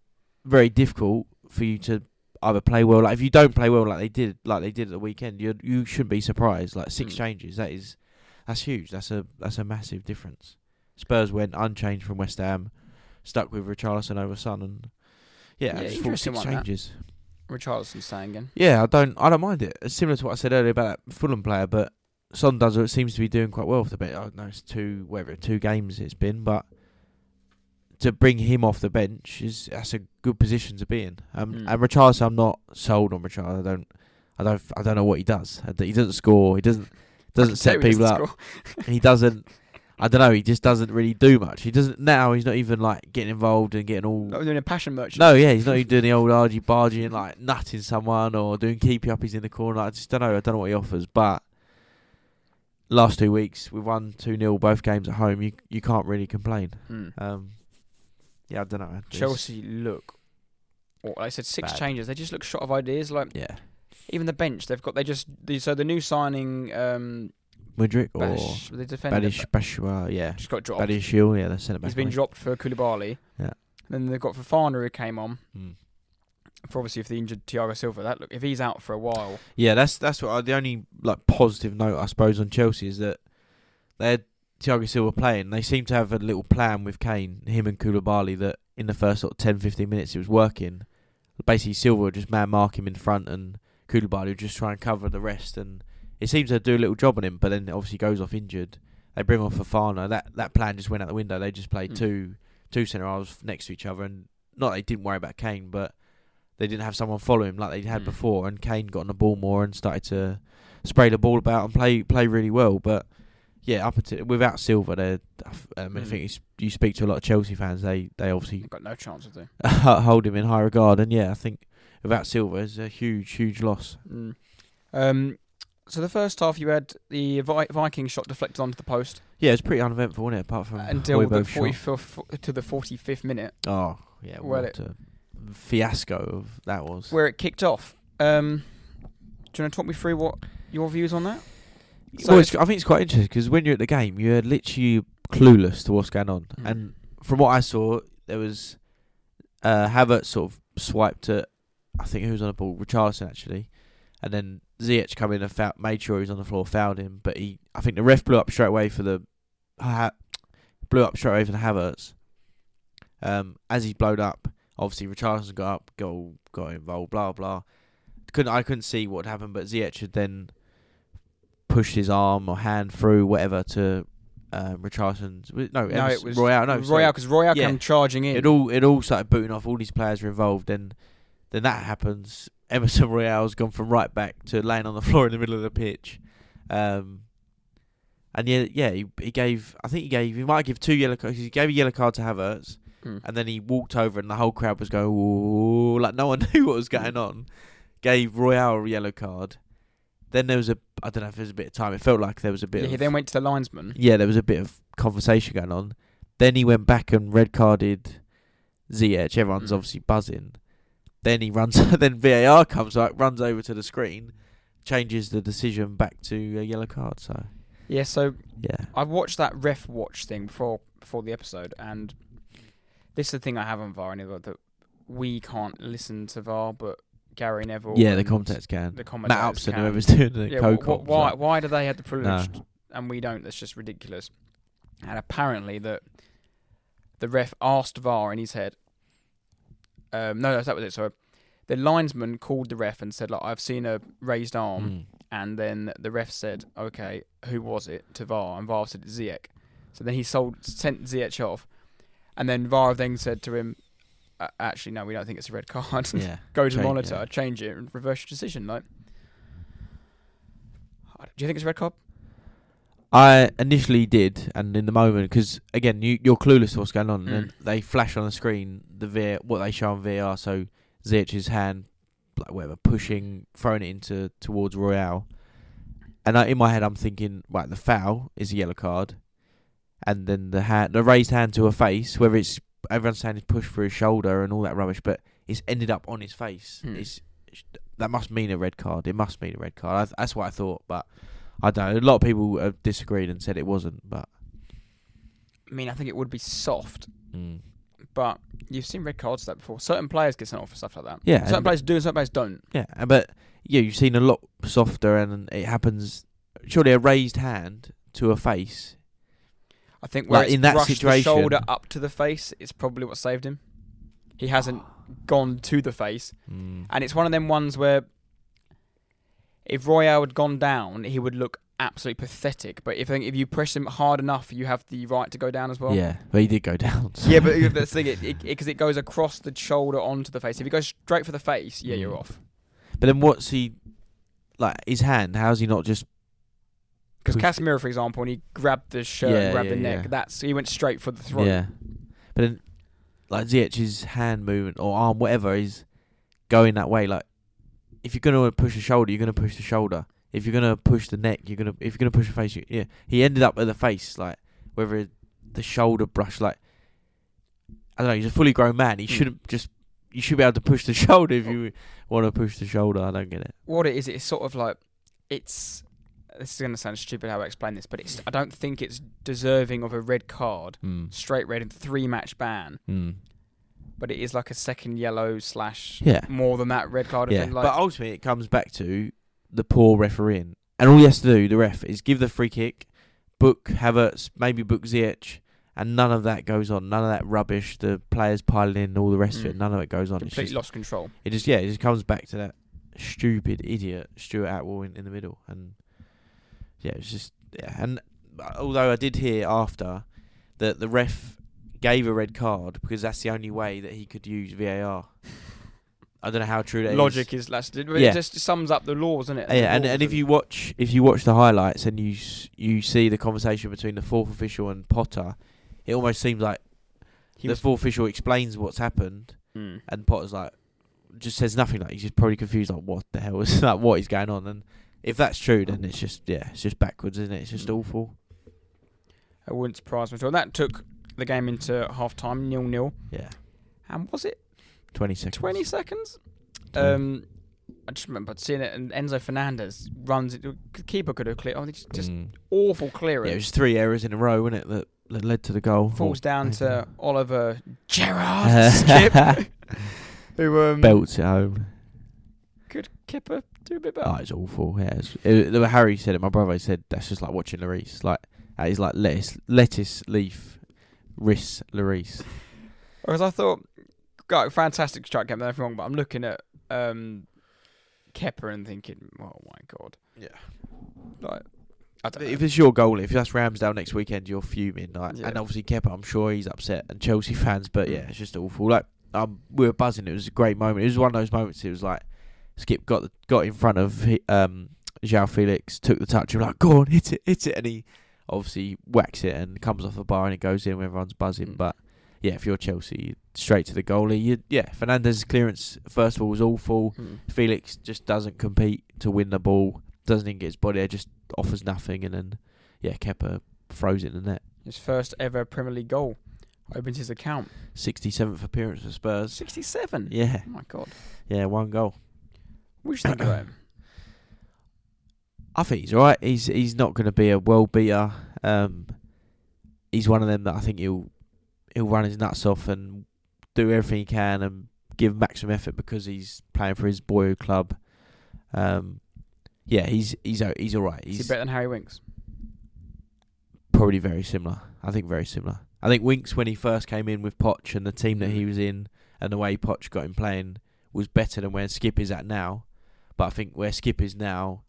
very difficult for you to either play well. Like if you don't play well, like they did, like they did at the weekend, you you shouldn't be surprised. Like six Mm. changes, that is that's huge. That's a that's a massive difference. Spurs went unchanged from West Ham, stuck with Richarlison over Son, and yeah, Yeah, I just thought interesting one, that. changes. Richarlison saying again. Yeah, I don't I don't mind it. It's similar to what I said earlier about that Fulham player, but Son does it seems to be doing quite well for the bench. I don't know it's two whatever two games it's been, but to bring him off the bench is that's a good position to be in. Um, Mm. and Richarlison, I'm not sold on Richarlison. I don't, I don't, I don't know what he does. He doesn't score. He doesn't doesn't set people doesn't up. He doesn't. I don't know. He just doesn't really do much. He doesn't now. He's not even like getting involved and getting all. Not doing a passion merchant. No, yeah, he's not even doing the old argy bargy and like nutting someone or doing keepy uppies in the corner. I just don't know. I don't know what he offers. But last two weeks we've won two 0 both games at home. You you can't really complain. Mm. Um, yeah, I don't know. It's- Chelsea look. Well, I said six Bad. changes. They just look short of ideas. Like Yeah, even the bench, they've got. They just. The, so the new signing, um, Mudryk or Bash, the defender, Badish Bashua. Yeah, just got dropped. Badish yeah, the centre back. He's been mate. dropped for Koulibaly. Yeah. Then they've got Fofana who came on Mm. for obviously if the injured Thiago Silva. That look if he's out for a while. Yeah, that's that's what I, the only like positive note I suppose on Chelsea is that they had Thiago Silva playing. They seem to have a little plan with Kane, him and Koulibaly that in the first sort of 10, 15 minutes it was working. Basically, Silva would just man mark him in front, and Koulibaly would just try and cover the rest. And it seems to do a little job on him, but then obviously goes off injured. They bring on Fofana. That that plan just went out the window. They just played Mm. two two centre halves next to each other, and not they didn't worry about Kane, but they didn't have someone follow him like they had Mm. before. And Kane got on the ball more and started to spray the ball about and play play really well. But yeah, up until without Silva, they um, I Mm. think you, speak to a lot of Chelsea fans. They they obviously You've got no chance of hold him in high regard. And yeah, I think without Silva, it's a huge huge loss. Mm. Um. So the first half, you had the Vi- Viking shot deflected onto the post Yeah, it's pretty uneventful, wasn't it? Apart from until the Højbjerg's shot. 45th to the 45th minute, Oh yeah, Well, what a fiasco of that was. where it kicked off. Um. Do you want to talk me through what your views on that? So well, it's, I think it's quite interesting because when you're at the game, you're literally clueless to what's going on. Mm. And from what I saw, there was uh, Havertz sort of swiped at, I think who was on the ball, Richarlison actually, and then Ziyech come in and foul, made sure he was on the floor, fouled him. But he, I think the ref blew up straight away for the, ha, blew up straight away for the Havertz. Um, as he blowed up, obviously Richarlison got up, got got involved, blah blah. Couldn't I couldn't see what happened, but Ziyech had then pushed his arm or hand through whatever to um, Richarlison's. No, No, it was Royal. No. Royal because Royal Yeah. came charging in. It all it all started booting off. All these players were involved. and then that happens. Emerson Royal's gone from right back to laying on the floor in the middle of the pitch. Um, and yeah, yeah, he, he gave. I think he gave. He might give two yellow cards. He gave a yellow card to Havertz, Mm. and then he walked over, and the whole crowd was going, Ooh, like no one knew what was going on. Gave Royal a yellow card. Then there was a. I don't know if there was a bit of time. It felt like there was a bit. Yeah, of, he then went to the linesman. yeah, there was a bit of conversation going on. Then he went back and red carded Ziyech. Everyone's Mm. obviously buzzing. Then he runs. then VAR comes like runs over to the screen, changes the decision back to a yellow card. So Yeah, so yeah, I've watched that ref watch thing before before the episode, and this is the thing I have on VAR anyway that we can't listen to VAR, but Gary Neville. yeah, the commentators can. The Matt commentators Upson, can. whoever's doing the Yeah, co wh- wh- why why do they have the privilege t- and we don't? That's just ridiculous. And apparently that the ref asked VAR in his head. Um, no, that was it. So the linesman called the ref and said, "Like I've seen a raised arm." Mm. And then the ref said, "Okay, who was it?" to VAR, and VAR said it's Ziyech. So then he sold sent Ziyech off, and then VAR then said to him, "Actually, no, we don't think it's a red card. Yeah, Go to the Change- monitor, yeah. change it, and reverse your decision." Like, do you think it's a red card? I initially did, and in the moment, because again, you, you're clueless to what's going on. And Mm. they flash on the screen the VR, what they show on VR. So Ziyech's hand, like whatever, pushing, throwing it into towards Royal. And I, in my head, I'm thinking, right, the foul is a yellow card, and then the hand, the raised hand to a face, whether it's everyone's saying it's pushed through his shoulder and all that rubbish, but it's ended up on his face. Hmm. It's that must mean a red card. It must mean a red card. I, that's what I thought, but I don't know. A lot of people have disagreed and said it wasn't, but I mean, I think it would be soft, mm. but you've seen red cards like that before. Certain players get sent off for stuff like that. yeah, Certain players do, and certain players don't. yeah, but yeah, you've seen a lot softer, and it happens. Surely a raised hand to a face. I think where Like, it's in that situation- shoulder up to the face, it's probably what saved him. He hasn't gone to the face, Mm. and it's one of them ones where if Royal had gone down, he would look absolutely pathetic. But if I think if you press him hard enough, you have the right to go down as well. yeah, but he did go down. so- Yeah, but that's the thing, it because it, 'cause it goes across the shoulder onto the face. If he goes straight for the face, yeah, you're Mm. off. But then what's he like? His hand? How's he not just? Because it? Casemiro, for example, when he grabbed the shirt, Yeah, and grabbed yeah, the neck, yeah. that's he went straight for the throat. Yeah, but then like Ziyech's hand movement or arm, whatever, is going that way. Like if you're gonna push the shoulder, you're gonna push the shoulder. If you're gonna push the neck, you're gonna if you're gonna push the face. You, yeah, he ended up at the face, like whether the shoulder brush, like I don't know. He's a fully grown man. He Hmm. shouldn't just. You should be able to push the shoulder if you want to push the shoulder. I don't get it. What it is, it's sort of like it's. This is gonna sound stupid how I explain this, but it's. I don't think it's deserving of a red card, Mm. straight red and three match ban. Mm. But it is like a second yellow slash Yeah. more than that red card. I Yeah, think, like, but ultimately it comes back to the poor refereeing, and all he has to do, the ref, is give the free kick, book Havertz, maybe book Ziyech, and none of that goes on. None of that rubbish. The players piling in, all the rest of it. Mm. None of it goes on. It's completely just, lost control. it just yeah, it just comes back to that stupid idiot Stuart Atwell in, in the middle, and yeah, it's just yeah. And uh, although I did hear after that the ref gave a red card because that's the only way that he could use VAR. I don't know how true that Logic is less. But Yeah. It just sums up the laws, isn't it? The Yeah, and, and if you watch if you watch the highlights and you you see the conversation between the fourth official and Potter, it almost seems like he the fourth official explains what's happened Mm. and Potter's like just says nothing. Like he's just probably confused. Like what the hell is like what is going on? And if that's true, then it's just yeah, it's just backwards, isn't it? It's just Mm. awful. I wouldn't surprise me at all. That took the game into half time, nil nil. Yeah, And was it twenty seconds. 20 seconds? Um, I just remember seeing it, and Enzo Fernandez runs it. The keeper could have cleared. Oh, just, just Mm. awful yeah, it was three errors in a row, wasn't it? That, that led to the goal. Falls down maybe. to Oliver Gerrard Skipp, who um, belts it home. could Kepa do a bit better. Oh, it's awful. Yeah, it's, it, the- Harry said it. My brother said that's just like watching Larice. Like that is like lettuce, lettuce leaf, Riss Larice. Because I thought, got a fantastic strike game. Don't get me wrong, but I'm looking at um, Kepa and thinking, oh my god, Yeah. like if it's your goal, if that's Ramsdale next weekend, you're fuming. Like, Yeah. and obviously Kepa, I'm sure he's upset, and Chelsea fans. But yeah, it's just awful. Like, um, we were buzzing. It was a great moment. It was one of those moments. It was like Skipp got the, got in front of he- um João Felix, took the touch, and was like, go on, hit it, hit it, and he obviously whacks it and comes off the bar and it goes in. when Everyone's buzzing, Mm. but. Yeah, if you're Chelsea, straight to the goalie. You, yeah, Fernandez's clearance first of all was awful. Mm. Felix just doesn't compete to win the ball, doesn't even get his body there, just offers nothing, and then yeah, Kepa throws it in the net. His first ever Premier League goal opens his account. 67th appearance for Spurs. 67. Yeah, Oh my god. yeah, one goal. What do you think about him? I think he's alright. He's he's not going to be a world beater. Um, he's one of them that I think he'll he'll run his nuts off and do everything he can and give maximum effort because he's playing for his boyhood club. Um, yeah, he's he's he's alright. Is He's he better than Harry Winks? probably very similar. I think very similar. I think Winks when he first came in with Poch and the team that he was in and the way Poch got him playing was better than where Skipp is at now. But I think where Skipp is now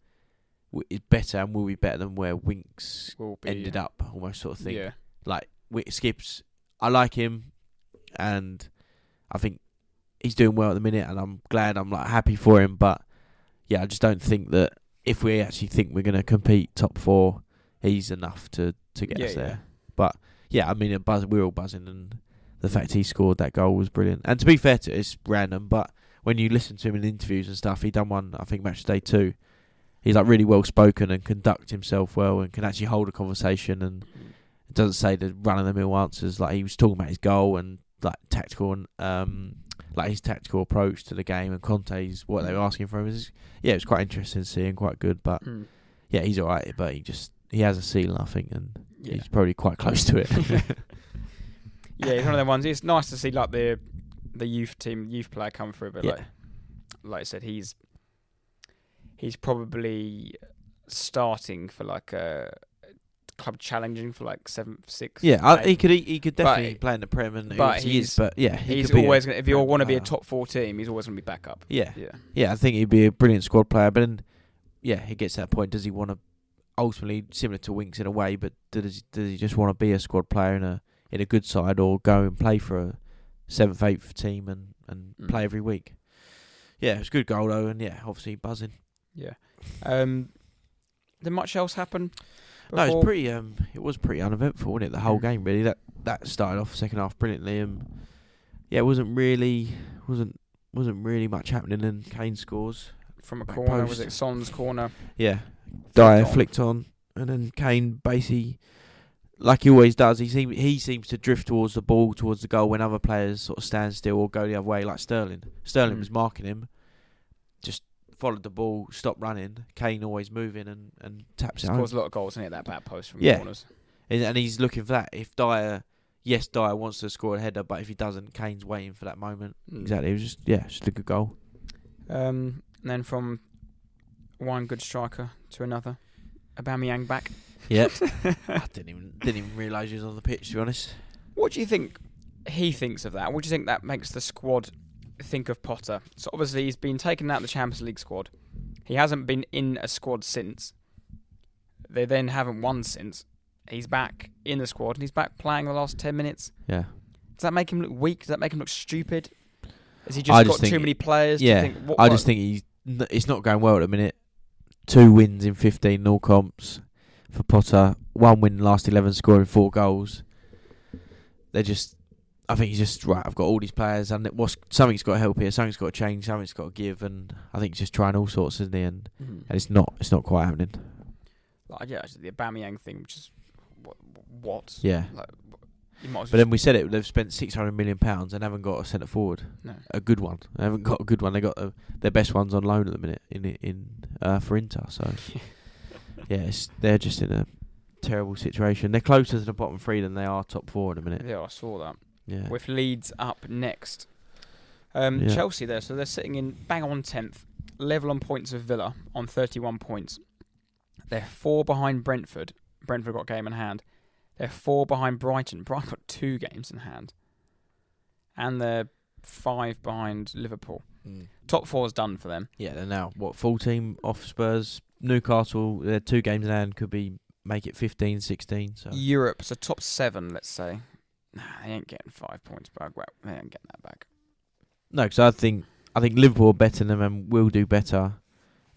is better and will be better than where Winks be ended up, almost sort of thing. Yeah. Like Skips, I like him, and I think he's doing well at the minute, and I'm glad. I'm like happy for him, but yeah, I just don't think that if we actually think we're going to compete top four, he's enough to to get Yeah, us yeah. there. But yeah, I mean, it buzz, we're all buzzing, and the fact he scored that goal was brilliant. And to be fair to, it's random, but when you listen to him in interviews and stuff, he done one I think match day two. He's like really well spoken and conduct himself well and can actually hold a conversation and doesn't say the run of the mill answers. Like he was talking about his goal and like tactical and um like his tactical approach to the game and Conte's what they were asking for him. Was, yeah, it was quite interesting to see and quite good. But Mm. yeah, he's alright, but he just he has a ceiling I think and Yeah. he's probably quite close to it. Yeah, he's one of the ones. It's nice to see like the the youth team, youth player come through. But Yeah. like, like I said, he's he's probably starting for like a club challenging for like seventh, sixth. yeah, I, he could he, he could But- definitely play in the Prem and but he is, but yeah, he he's could be a always gonna, if you want to be a top four team, he's always gonna be backup. Yeah, Yeah, Yeah, I think he'd be a brilliant squad player. But then, yeah, he gets to that point. Does he want to ultimately similar to Winks in a way? But does does he just want to be a squad player in a in a good side, or go and play for a seventh, eighth team and and Mm. play every week? Yeah, it was a good goal though, and yeah, obviously buzzing. Yeah. Um, did much else happen? No, it was pretty. Um, it was pretty uneventful, wasn't it? The whole game really. That that started off second half brilliantly. Um, yeah, it wasn't really wasn't wasn't really much happening. And Kane scores. from a corner. Was it Son's corner? Yeah, Dier flicked on, and then Kane basically, like he always does, he seem, he seems to drift towards the ball, towards the goal when other players sort of stand still or go the other way, like Sterling. Sterling Mm. was marking him, just followed the ball, stopped running. Kane always moving and and taps it home. Scores a lot of goals, isn't it? That back post from Yeah. corners. And, and he's looking for that. If Dier, yes, Dier wants to score a header, but if he doesn't, Kane's waiting for that moment. Mm. Exactly. It was just yeah, just a good goal. Um, and then from one good striker to another, Aubameyang back. Yeah, I didn't even didn't even realise he was on the pitch. To be honest. What do you think he thinks of that? What do you think that makes the squad think of Potter? So obviously he's been taken out of the Champions League squad. He hasn't been in a squad since. They then haven't won since. He's back in the squad and he's back playing the last ten minutes. Yeah. Does that make him look weak? Does that make him look stupid? Has he I just just got too many players? Yeah, think, what, I what- just think he's n- it's not going well at the minute. Two wins in fifteen nil comps for Potter. One win last eleven, scoring four goals. They're just. I think he's just right. I've got all these players, and it was something's got to help here. Something's got to change. Something's got to give, and I think he's just trying all sorts, isn't he? And, Mhm. and it's not. It's not quite happening. like yeah, the Aubameyang thing, which is what? what? Yeah. Like, you might as But then we said it. They've spent six hundred million pounds and haven't got a centre forward, no. a good one. They haven't got a good one. They got uh their best ones on loan at the minute in in uh, for Inter. So yeah, it's, they're just in a terrible situation. They're closer to the bottom three than they are top four in a minute. Yeah, I saw that. Yeah, With Leeds up next. Um, Yeah. Chelsea there, so they're sitting in bang on tenth, level on points of Villa on thirty-one points. They're four behind Brentford. Brentford got game in hand. They're four behind Brighton. Brighton got two games in hand, and they're five behind Liverpool. Mm. Top four's done for them. yeah. They're now what full team off Spurs, Newcastle. They're two games in hand. Could be make it 15, 16. So Europe, so top seven, let's say. Nah, they ain't getting five points back. Well, they ain't getting that back. no, because I think I think Liverpool are better than them and will do better.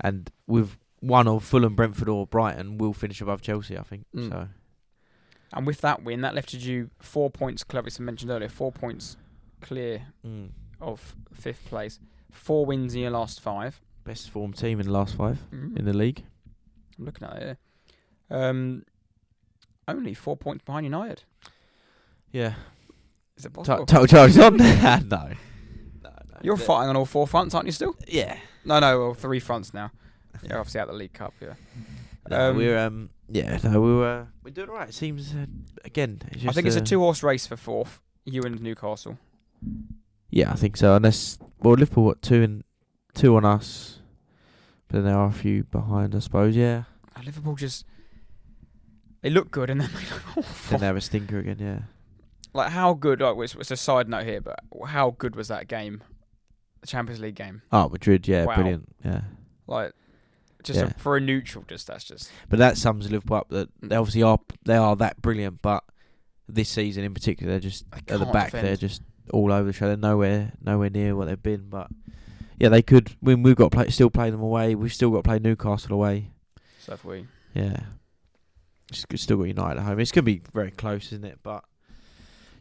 And with one or Fulham, Brentford, or Brighton, will finish above Chelsea. I think Mm. so. And with that win, that left you four points. Clovis mentioned earlier, four points clear Mm. of fifth place. Four wins in your last five. Best form team in the last five Mm. in the league. I'm looking at it. Here. Um, only four points behind United. Yeah. Is it possible? Total charge on? no. no. no. You're The- fighting on all four fronts, aren't you? Still? Yeah. No, no, well, three fronts now. You're obviously out the League Cup. Yeah. No, Um, we're um yeah no we were we're doing alright. It seems uh, again. It's I just, think it's a uh, two-horse race for fourth. You and Newcastle. Yeah, I think so. Unless well, Liverpool what two and two on us, but then there are a few behind, I suppose. Yeah, Uh, Liverpool just they look good and then they look then they have a stinker again. Yeah, like how good? Like it's, it's a side note here, but how good was that game? The Champions League game. oh Madrid. Yeah, Wow. brilliant. Yeah, Like just Yeah. a, for a neutral, just that's just but that sums Liverpool up. That Mm. they obviously are they are that brilliant, but this season in particular, they're just they at the can't back. defend. They're just all over the show. They're nowhere nowhere near what they've been. But yeah, they could. When we've got to play, still play them away. We've still got to play Newcastle away. So if we Yeah. It's g- still got United at home. It's going to be very close, isn't it? But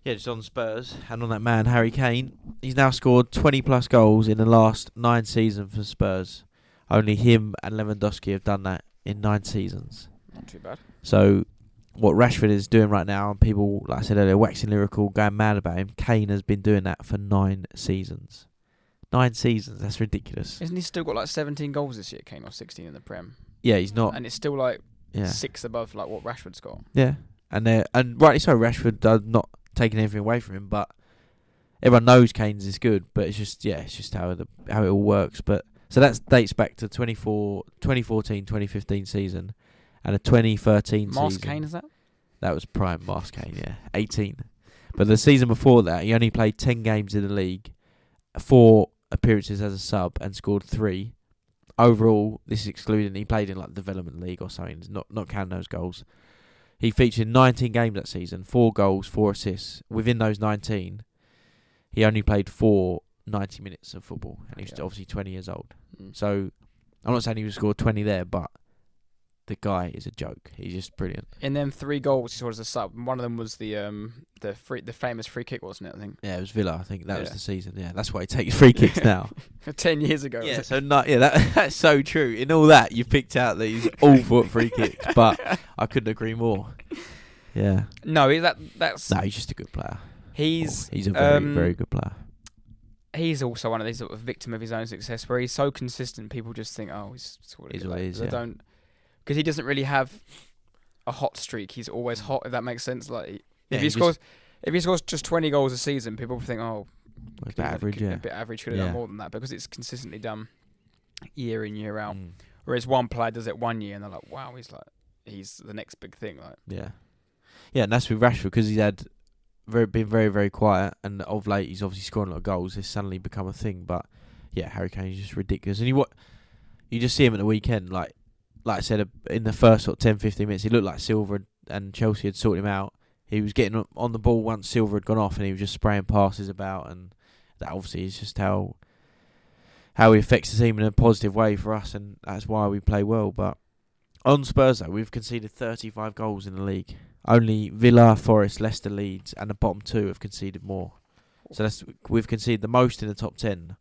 yeah, just on Spurs and on that man Harry Kane, he's now scored 20 plus goals in the last nine seasons for Spurs. Only him and Lewandowski have done that in nine seasons. not too bad. So what Rashford is doing right now, and people, like I said earlier, waxing lyrical, going mad about him. Kane has been doing that for nine seasons. Nine seasons. That's ridiculous. Isn't he still got like 17 goals this year, Kane, or 16 in the Prem? Yeah, he's not. And it's still like Yeah. six above like what Rashford's got. Yeah, and they and rightly so. Rashford does not taking anything away from him, but everyone knows Kane's is good. But it's just yeah, it's just how the how it all works. But so that dates back to 24, 2014, 2015 season, and a 2013 Mars season. Kane is that? That was prime Mars Kane, yeah, 18. But the season before that, he only played 10 games in the league, four appearances as a sub, and scored three. Overall, this is excluding he played in like development league or something, not not counting those goals. He featured in 19 games that season, four goals, four assists. Within those 19, he only played four 90 minutes of football, and he's Yeah. obviously 20 years old. Mm. So I'm not saying he would score 20 there, but the guy is a joke. He's just brilliant. And then three goals, he scored as a sub. One of them was the um the free the famous free kick, wasn't it? I think Yeah, it was Villa. I think that was the season. Yeah, that's why he takes free kicks now. ten years ago. yeah, so not yeah, that that's so true. In all that, you picked out that he's awful free kicks, but I couldn't agree more. Yeah, no, that that's no, he's just a good player. he's he's a very um, very good player. he's also one of these sort of victim of his own success, where he's so consistent. People just think, oh, he's sort He's of what he like, is, they don't because he doesn't really have a hot streak. He's always hot. If that makes sense. Like Yeah, if he he scores if he scores just twenty goals a season, people think, oh, it's have- average, yeah. a bit average could have Yeah. done more than that because it's consistently done year in year out. Mm, Whereas one player does it one year and they're like, wow, he's like he's the next big thing. Like yeah, yeah, and that's with Rashford because he's had very been very very quiet, and of late he's obviously scoring a lot of goals. It's suddenly become a thing, but yeah, Harry Kane is just ridiculous, and you what you just see him at the weekend, like like I said, uh, in the first sort of 10, 15 minutes, he looked like Silva and- Chelsea had sorted him out. He was getting on- on the ball once Silva had gone off, and he was just spraying passes about, and that obviously is just how how he affects the team in a positive way for us, and that's why we play well. But on Spurs, though, we've conceded 35 goals in the league. Only Villa, Forest, Leicester, Leeds, and the bottom two have conceded more. So that's we've conceded the most in the top ten.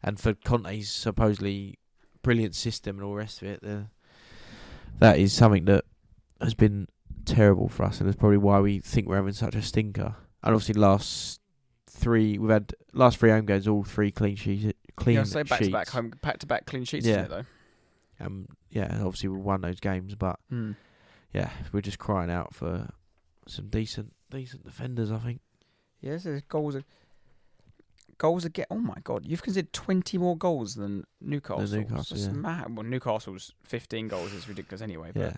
And for Conte's supposedly brilliant system and all the rest of it, the, that is something that has been terrible for us, and that's probably why we think we're having such a stinker. And obviously, last three we've had last three home games, all three clean sheets. Clean yeah, say back to sheets. back home, back to back clean sheets, Yeah. isn't it though? Um, yeah, obviously we won those games, but yeah, we're just crying out for some decent, decent defenders. I think. Yes, there's goals. Goals again. Oh my god, you've conceded twenty more goals than Newcastle. Newcastle, yeah. mad. Well, Newcastle's fifteen goals is ridiculous anyway. But Yeah,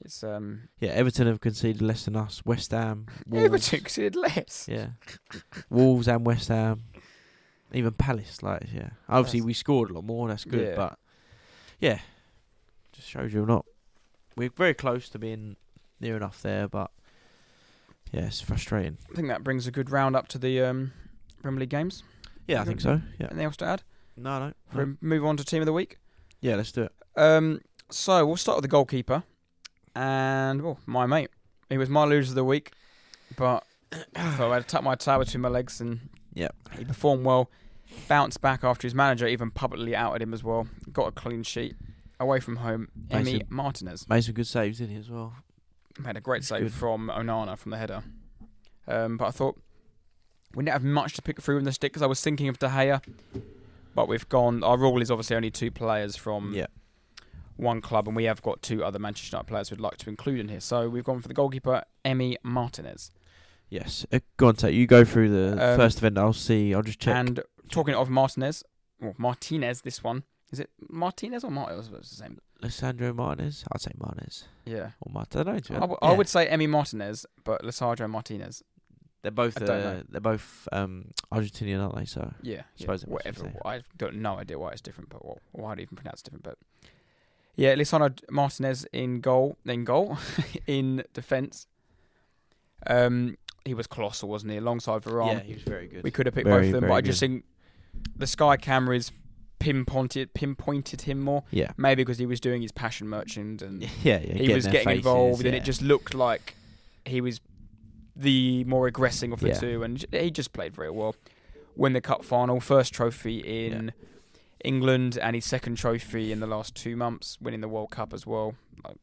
it's um yeah. Everton have conceded less than us. West Ham, Wolves, Everton conceded less. yeah, Wolves and West Ham, even Palace. Like, yeah, obviously That's- we scored a lot more. That's good, Yeah. but yeah, just shows you we're not we're very close to being near enough there, but yeah, it's frustrating. I think that brings a good round up to the um, Premier League games. Yeah, I think so. Yeah. Anything else to add? No, no. Before we move on to team of the week. Yeah, let's do it. Um, so we'll start with the goalkeeper, and well, my mate. He was my loser of the week, but so I had to tuck my tail between my legs, and yeah, he performed well. Bounced back after his manager even publicly outed him as well. Got a clean sheet away from home. Emmy Mason- Martinez Made some good saves, didn't he, as well? made a great save good. from Onana from the header. Um, but I thought we didn't have much to pick through in the stick because I was thinking of De Gea, but we've gone. Our rule is obviously only two players from yeah. one club, and we have got two other Manchester United players we'd like to include in here. So we've gone for the goalkeeper, Emmy Martinez. Yes. Uh, go on, Tate. You go through the Um, first event. I'll see. I'll just check. And talking of Martinez, well, Martinez, this one is it Martinez or Martinez? It's the same. Alessandro Martinez. I'd say Martinez Yeah, or Martinez. I don't know. to be I, honest. w- I Yeah. would say Emmy Martinez, but Lisandro Martinez. They're both. I don't Uh, know. they're both um, Argentinian, aren't they? So Yeah, yeah suppose it must be whatever. same. I don't know idea why it's different, but or, or how to even pronounce it different. But yeah, Lisandro Martinez in goal, in goal, in defence. Um, he was colossal, wasn't he? Alongside Varane, yeah, he was very good. we could have picked Very, both of them, but very I just think the Sky cameras pinpointed pinpointed him more. yeah. Maybe because he was doing his passion merchant and Yeah, yeah. he was their getting faces, involved, and yeah. it just looked like he was the more aggressive of the Yeah. two, and he just played very well. Win the cup final, first trophy in England, and his second trophy in the last two months, winning the World Cup as well. Like,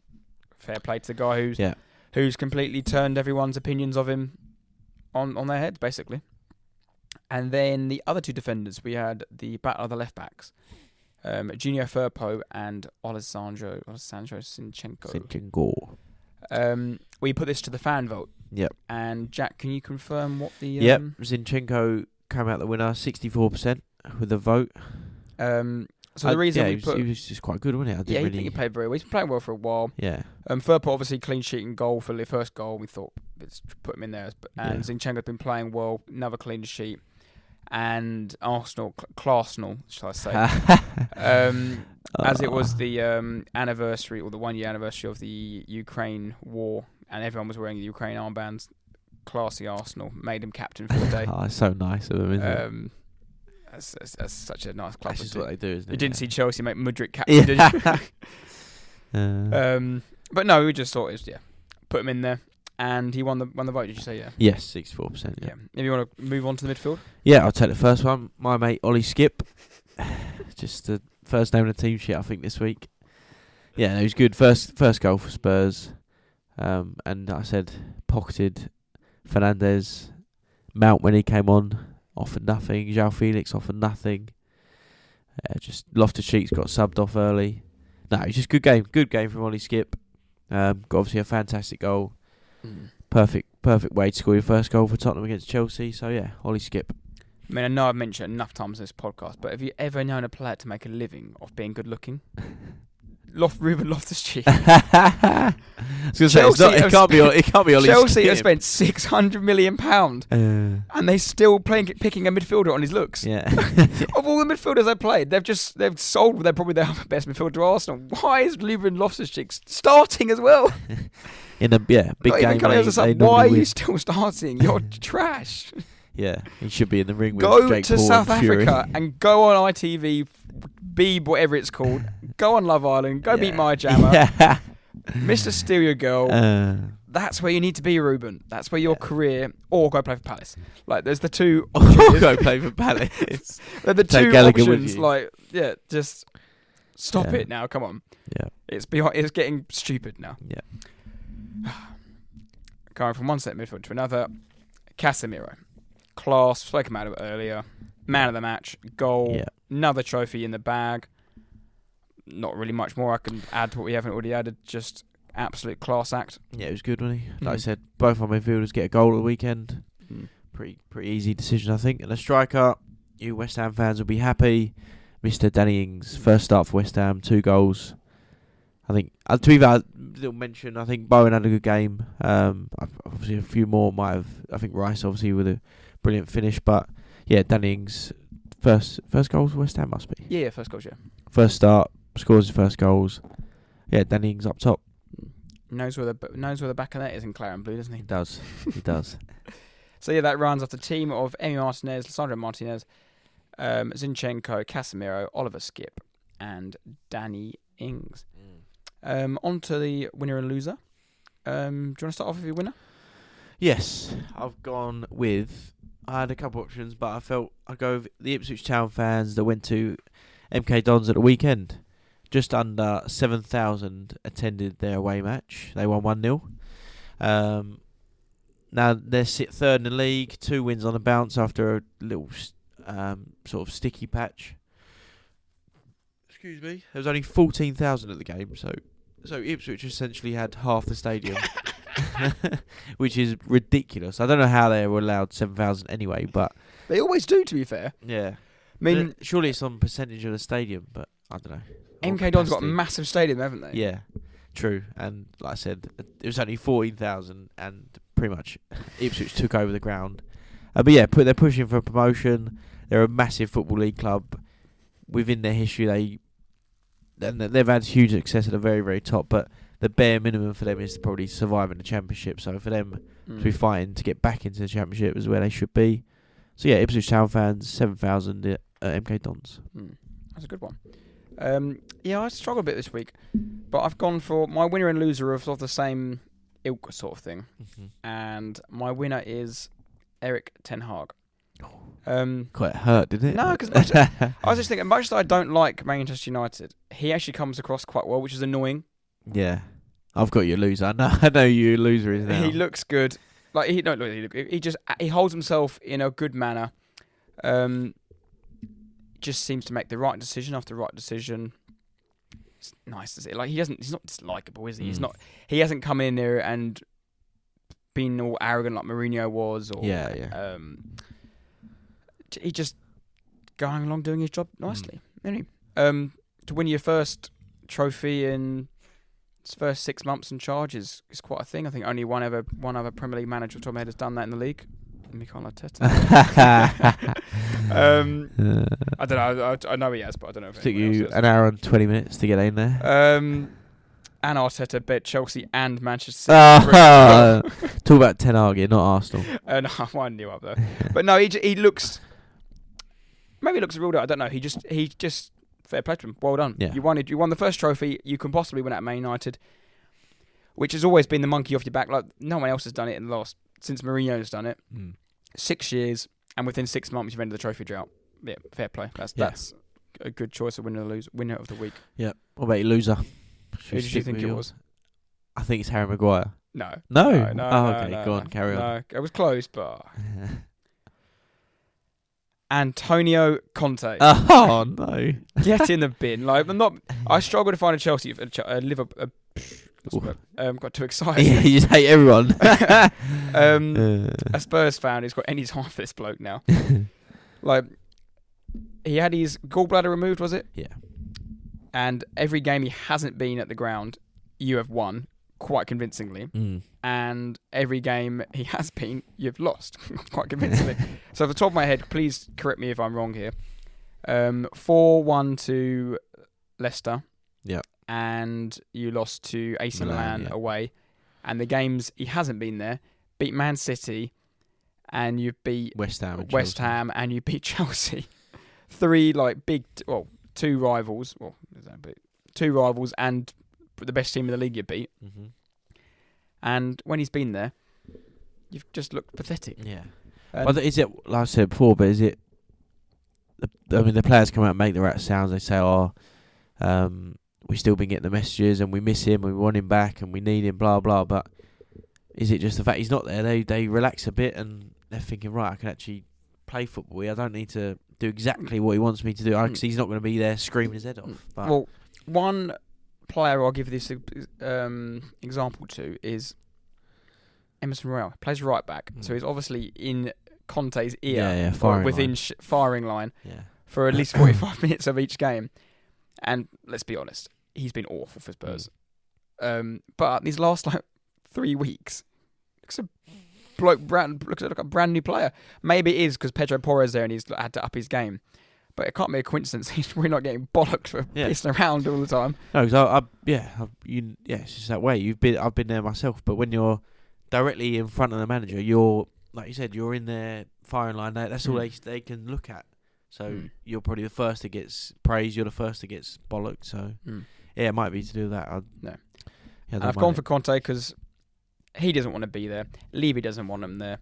fair play to the guy who's Yeah. who's completely turned everyone's opinions of him on on their head, basically. And then the other two defenders, we had the battle of the left backs, um, Junior Firpo and Alessandro Alessandro Sinchenko. Zinchenko. Um, we put this to the fan vote. Yep. And Jack, can you confirm what the Yep. um, Zinchenko came out the winner, sixty-four percent with the vote. um so I- the reason yeah, we he was, put he was just quite good, wasn't he? I yeah, really. he played very well. He's been playing well for a while. yeah, Um, Firpo obviously clean sheet and goal for the first goal. We thought let's put him in there. And Yeah. Zinchenko's been playing well, another clean sheet. And Arsenal, Cl- Arsenal, shall I say? um, as it was Ah. the um, anniversary or the one year anniversary of the Ukraine war, and everyone was wearing the Ukraine armbands. Classy Arsenal made him captain for the day. oh, it's so nice of him, isn't it? Um, that's, that's, that's such a nice club. That's just what they do, isn't it? You didn't Yeah. see Chelsea make Mudryk captain, did you? Uh, um, but no, we just thought it was yeah, put him in there, and he won the won the vote. Did you say yeah? yes, sixty-four percent. Yeah. If you want to move on to the midfield, Yeah, I'll take the first one. My mate Ollie Skipp, just the first name on the team sheet I think this week. Yeah, no, he was good. First first goal for Spurs, um, and I said pocketed Fernandez, Mount when he came on offered nothing. João Felix offered nothing. Uh, just Loftus Cheeks got subbed off early. No, it's just good game. Good game from Ollie Skipp. Um, got obviously a fantastic goal. Perfect, perfect way to score your first goal for Tottenham against Chelsea. So yeah, Ollie Skipp. I mean, I know I've mentioned it enough times in this podcast, but have you ever known a player to make a living off being good looking? Loft, Ruben Loftus Cheek. I was gonna say, it's not, Chelsea it have can't be. It can't be Ollie Chelsea have spent six hundred million pound, Uh, and they still playing picking a midfielder on his looks. yeah. Of all the midfielders they played, they've just they've sold. They're probably their best midfielder to Arsenal. Why is Ruben Loftus Cheek starting as well? In a yeah big Not game. they- they Why are you win. still starting? You're trash. Yeah, he should be in the ring with Go Jake to Paul South and Fury. Africa and go on ITV, Beeb, whatever it's called. go on Love Island. Go beat Yeah. my jammer. Yeah. Mr. Stereo Girl. Uh, that's where you need to be, Ruben. That's where your Yeah. career, or go play for Palace. Like, there's the two or go play for Palace. They're the Take two Gallagher options. Like, yeah, just stop it now. Come on. yeah, It's behind, It's getting stupid now. yeah. Going from one set midfield to another. Casemiro, class. Spoke about it earlier. Man of the match, goal. Yeah. Another trophy in the bag. Not really much more I can add to what we haven't already added. Just absolute class act. Yeah, it was good, wasn't he? Like I Mm. said, both our midfielders get a goal at the weekend. Pretty pretty easy decision, I think. And a striker, you West Ham fans will be happy. Mr. Danny Ings, first start for West Ham, two goals. I think, uh, to be fair, little mention, I think Bowen had a good game. Um, obviously, a few more might have, I think Rice, obviously, with a brilliant finish. But yeah, Danny Ings, first, first goals West Ham must be. Yeah, first goals, yeah. First start, scores his first goals. Yeah, Danny Ings up top. knows where the knows where the back of that is in Claret and Blue, doesn't He he? does. He does. So yeah, that runs off the team of Emi Martinez, Sandro Martinez, um, Zinchenko, Casemiro, Oliver Skipp, and Danny Ings. Um, on to the winner and loser. Um, do you want to start off with your winner? Yes, I've gone with. I had a couple options, but I felt I'd go with the Ipswich Town fans that went to MK Dons at the weekend. Just under 7,000 attended their away match. They won 1 0. Um, now they're sit third in the league, two wins on the bounce after a little um, sort of sticky patch. Excuse me. There was only 14,000 at the game, so so Ipswich essentially had half the stadium. which is ridiculous. I don't know how they were allowed seven thousand anyway, but They always do, to be fair. yeah, I mean, surely it's on percentage of the stadium, but I don't know. MK Dons got a massive stadium, haven't they? Yeah, true. And like I said, it was only fourteen thousand, and pretty much Ipswich took over the ground. Uh, but yeah, put, they're pushing for promotion. They're a massive football league club. Within their history, they and they've had huge success at the very, very top. But the bare minimum for them is to probably survive in the championship. So for them Mm. to be fighting to get back into the championship is where they should be. So yeah, Ipswich Town fans, seven thousand at MK Dons. Hmm. That's a good one. Um, yeah, I struggled a bit this week, but I've gone for my winner and loser of, sort of the same ilk sort of thing, and my winner is Eric Ten Hag. Um, Quite hurt, didn't it? No, because I was just thinking, much as I don't like Manchester United, he actually comes across quite well, which is annoying. Yeah, I've got you a loser. I know, I know you loser is now. He looks good. Like he don't look. He, look, he just he holds himself in a good manner. Um, just seems to make the right decision after right decision. It's nice to see. Like he doesn't. He's not dislikable, is he? He's Mm. not. He hasn't come in there and been all arrogant like Mourinho was, or Yeah, yeah. Um, he just going along doing his job Mm. nicely. Anyway, um, to win your first trophy in first six months in charge is, is quite a thing. I think only one other one other Premier League manager top head has done that in the league. Mikel Arteta. um, I don't know. I, I know he has, but I don't know if took you an hour and twenty minutes to get in there. Um, and Arteta bet Chelsea and Manchester City. to Ah, talk about Ten Hag, not Arsenal. uh, no, I you up though. But no, he j- he looks. Maybe he looks a real. I don't know. He just he just fair play to him. Well done. Yeah. You won. You won the first trophy you can possibly win at Man United, which has always been the monkey off your back. Like no one else has done it in the last since Mourinho's done it. Mm. Six years, and within six months you've ended the trophy drought. Yeah, fair play. That's Yeah. that's a good choice of winner or lose winner of the week. Yeah. What about your loser? Should Who did you think it yours? was? I think it's Harry Maguire. No. No. No, no, oh, okay. no, Go on. Carry on. No, it was close, but Antonio Conte. oh no. Get in the bin. Like I'm not. I struggle to find a Chelsea, a, a Liverpool. Um, got too excited. yeah, you just hate everyone. um, Uh, a Spurs fan who's got any time for this bloke now. like he had his gallbladder removed, was it? Yeah. And every game he hasn't been at the ground, you have won quite convincingly. mm. And every game he has been, you've lost quite convincingly. so, off the top of my head, please correct me if I'm wrong here. Um, four one to Leicester. Yep. And you lost to AC Milan, Milan, yeah. away. And the games he hasn't been there, beat Man City, and you beat West Ham. and West Chelsea. Ham, and you beat Chelsea. Three like big, well, two rivals. Well, there's that bit- two rivals and the best team in the league you beat. Mhm. And when he's been there, you've just looked pathetic. Yeah. But is it like I said before? But is it? The, I mean, the players come out and make the right sounds. They say, "Oh, um, we've still been getting the messages, and we miss him, and we want him back, and we need him." Blah blah. But is it just the fact he's not there? They they relax a bit, and they're thinking, "Right, I can actually play football. I don't need to do exactly what he wants me to do because he's not going to be there screaming his head off." But well, one player I'll give this um, example to is Emerson Royal. Plays right back, so Mm. he's obviously in Conte's ear, Yeah, yeah, firing within line. sh- firing line yeah, for at least 45 minutes of each game. And let's be honest, he's been awful for Spurs. Um, but these last like three weeks, looks a bloke brand looks like a brand new player. Maybe it is because Pedro Porres is there and he's had to up his game. But it can't be a coincidence. We're not getting bollocks for Yeah. pissing around all the time. No, because I, I, yeah, I, you, yeah, it's just that way. You've been, I've been there myself. But when you're directly in front of the manager, you're like you said, you're in their firing line. That's all Mm. they they can look at. So Mm. you're probably the first that gets praised. You're the first that gets bollocked. So Mm. yeah, it might be to do that. I, No. Yeah, I And don't I've gone it. for Conte because he doesn't want to be there. Levy doesn't want him there.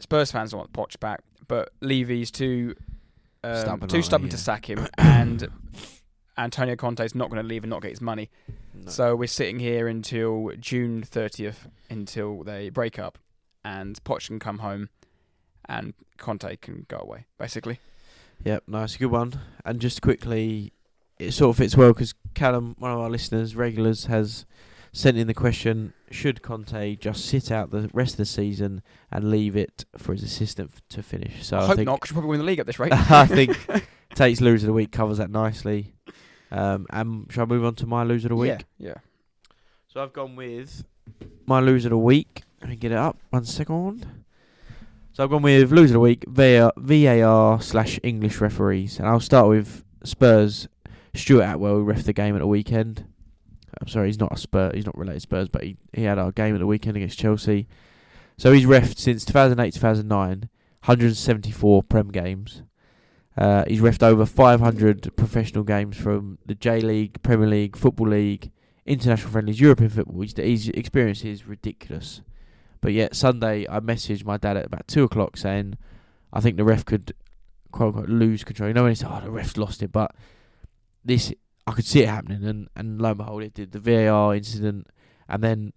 Spurs fans want Poch back, but Levy's too um, Stubborn, too stubborn to sack him, and Antonio Conte's not going to leave and not get his money. No. So we're sitting here until June 30th until they break up, and Poch can come home, and Conte can go away. Basically, Yep, nice, good one. And just quickly, it sort of fits well because Callum, one of our listeners, regulars, has sent in the question: Should Conte just sit out the rest of the season and leave it for his assistant f- to finish? So I I, hope think not. 'cause you'll probably win the league at this rate. I think Tate's loser of the week covers that nicely. Um, and shall I move on to my loser of the week? Yeah, yeah. So I've gone with my loser of the week. Let me get it up. One second. So I've gone with loser of the week, VAR, VAR slash English referees. And I'll start with Spurs. Stuart Atwell, who ref the game at the weekend. I'm sorry, he's not a Spur. He's not related to Spurs, but he, he had our game at the weekend against Chelsea. So he's refed since 2008 2009, 174 Prem games. Uh, he's refed over 500 professional games from the J League, Premier League, Football League, international friendlies, European football. His, his experience is ridiculous. But yet Sunday, I messaged my dad at about two o'clock saying, I think the ref could quote unquote lose control. You know when he said, "Oh, the ref's lost it," but this I could see it happening, and and lo and behold, it did. The VAR incident, and then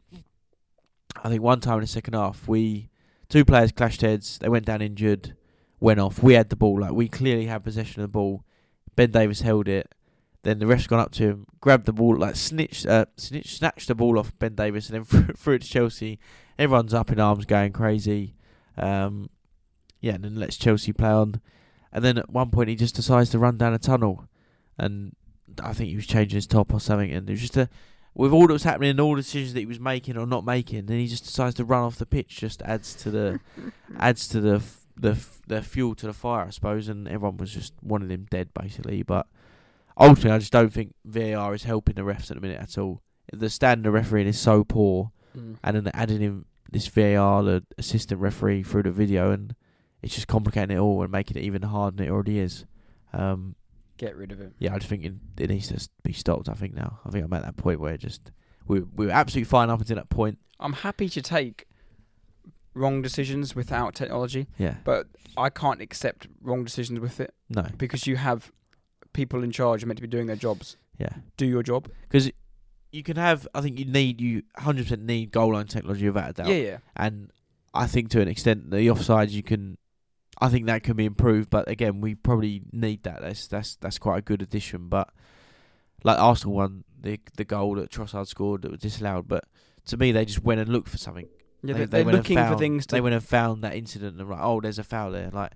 I think one time in the second half, we two players clashed heads. They went down injured, went off. We had the ball, like we clearly had possession of the ball. Ben Davies held it. Then the ref's gone up to him, grabbed the ball, like snitched, uh, snitched, snatched the ball off Ben Davies, and then threw, it to Chelsea. Everyone's up in arms, going crazy. Um, yeah, and then lets Chelsea play on. And then at one point, he just decides to run down a tunnel, and I think he was changing his top or something. And it was just a, with all that was happening and all the decisions that he was making or not making, then he just decides to run off the pitch. Just adds to the adds to the f- the f- the fuel to the fire, I suppose. And everyone was just wanted him dead, basically. But ultimately, I just don't think VAR is helping the refs at the minute at all. The standard of refereeing is so poor, Mm. and then adding in this VAR, the assistant referee through the video, and it's just complicating it all and making it even harder than it already is. Um, Get rid of him. yeah, I just think it, it needs to be stopped. I think now. I think I'm at that point where it just we we were absolutely fine up until that point. I'm happy to take wrong decisions without technology, Yeah, but I can't accept wrong decisions with it no, because you have people in charge meant to be doing their jobs. yeah, Do your job. because you can have. I think you need you 100 percent need goal line technology without a doubt. Yeah, yeah. and I think to an extent the offsides you can. I think that can be improved, but again, we probably need that. That's that's that's quite a good addition. But like Arsenal won the the goal that Trossard scored that was disallowed, but to me they just went and looked for something. Yeah, They- they, they they're went and looking for found- things to. They went and found that incident and like, oh, there's a foul there. Like,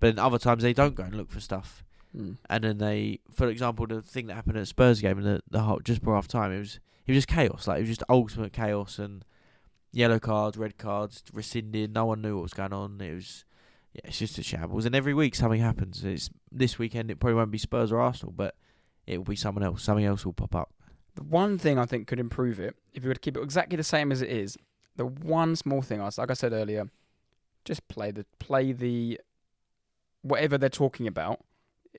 but then other times they don't go and look for stuff, Mm. and then they, for example, the thing that happened at Spurs game in the the whole, just before half time, it was it was just chaos. Like it was just ultimate chaos and yellow cards, red cards, rescinded. No one knew what was going on. It was. Yeah, it's just a shambles, and every week something happens. It's this weekend. It probably won't be Spurs or Arsenal, but it will be someone else. Something else will pop up. The one thing I think could improve it, if you were to keep it exactly the same as it is, the one small thing, I like I said earlier, just play the play the whatever they're talking about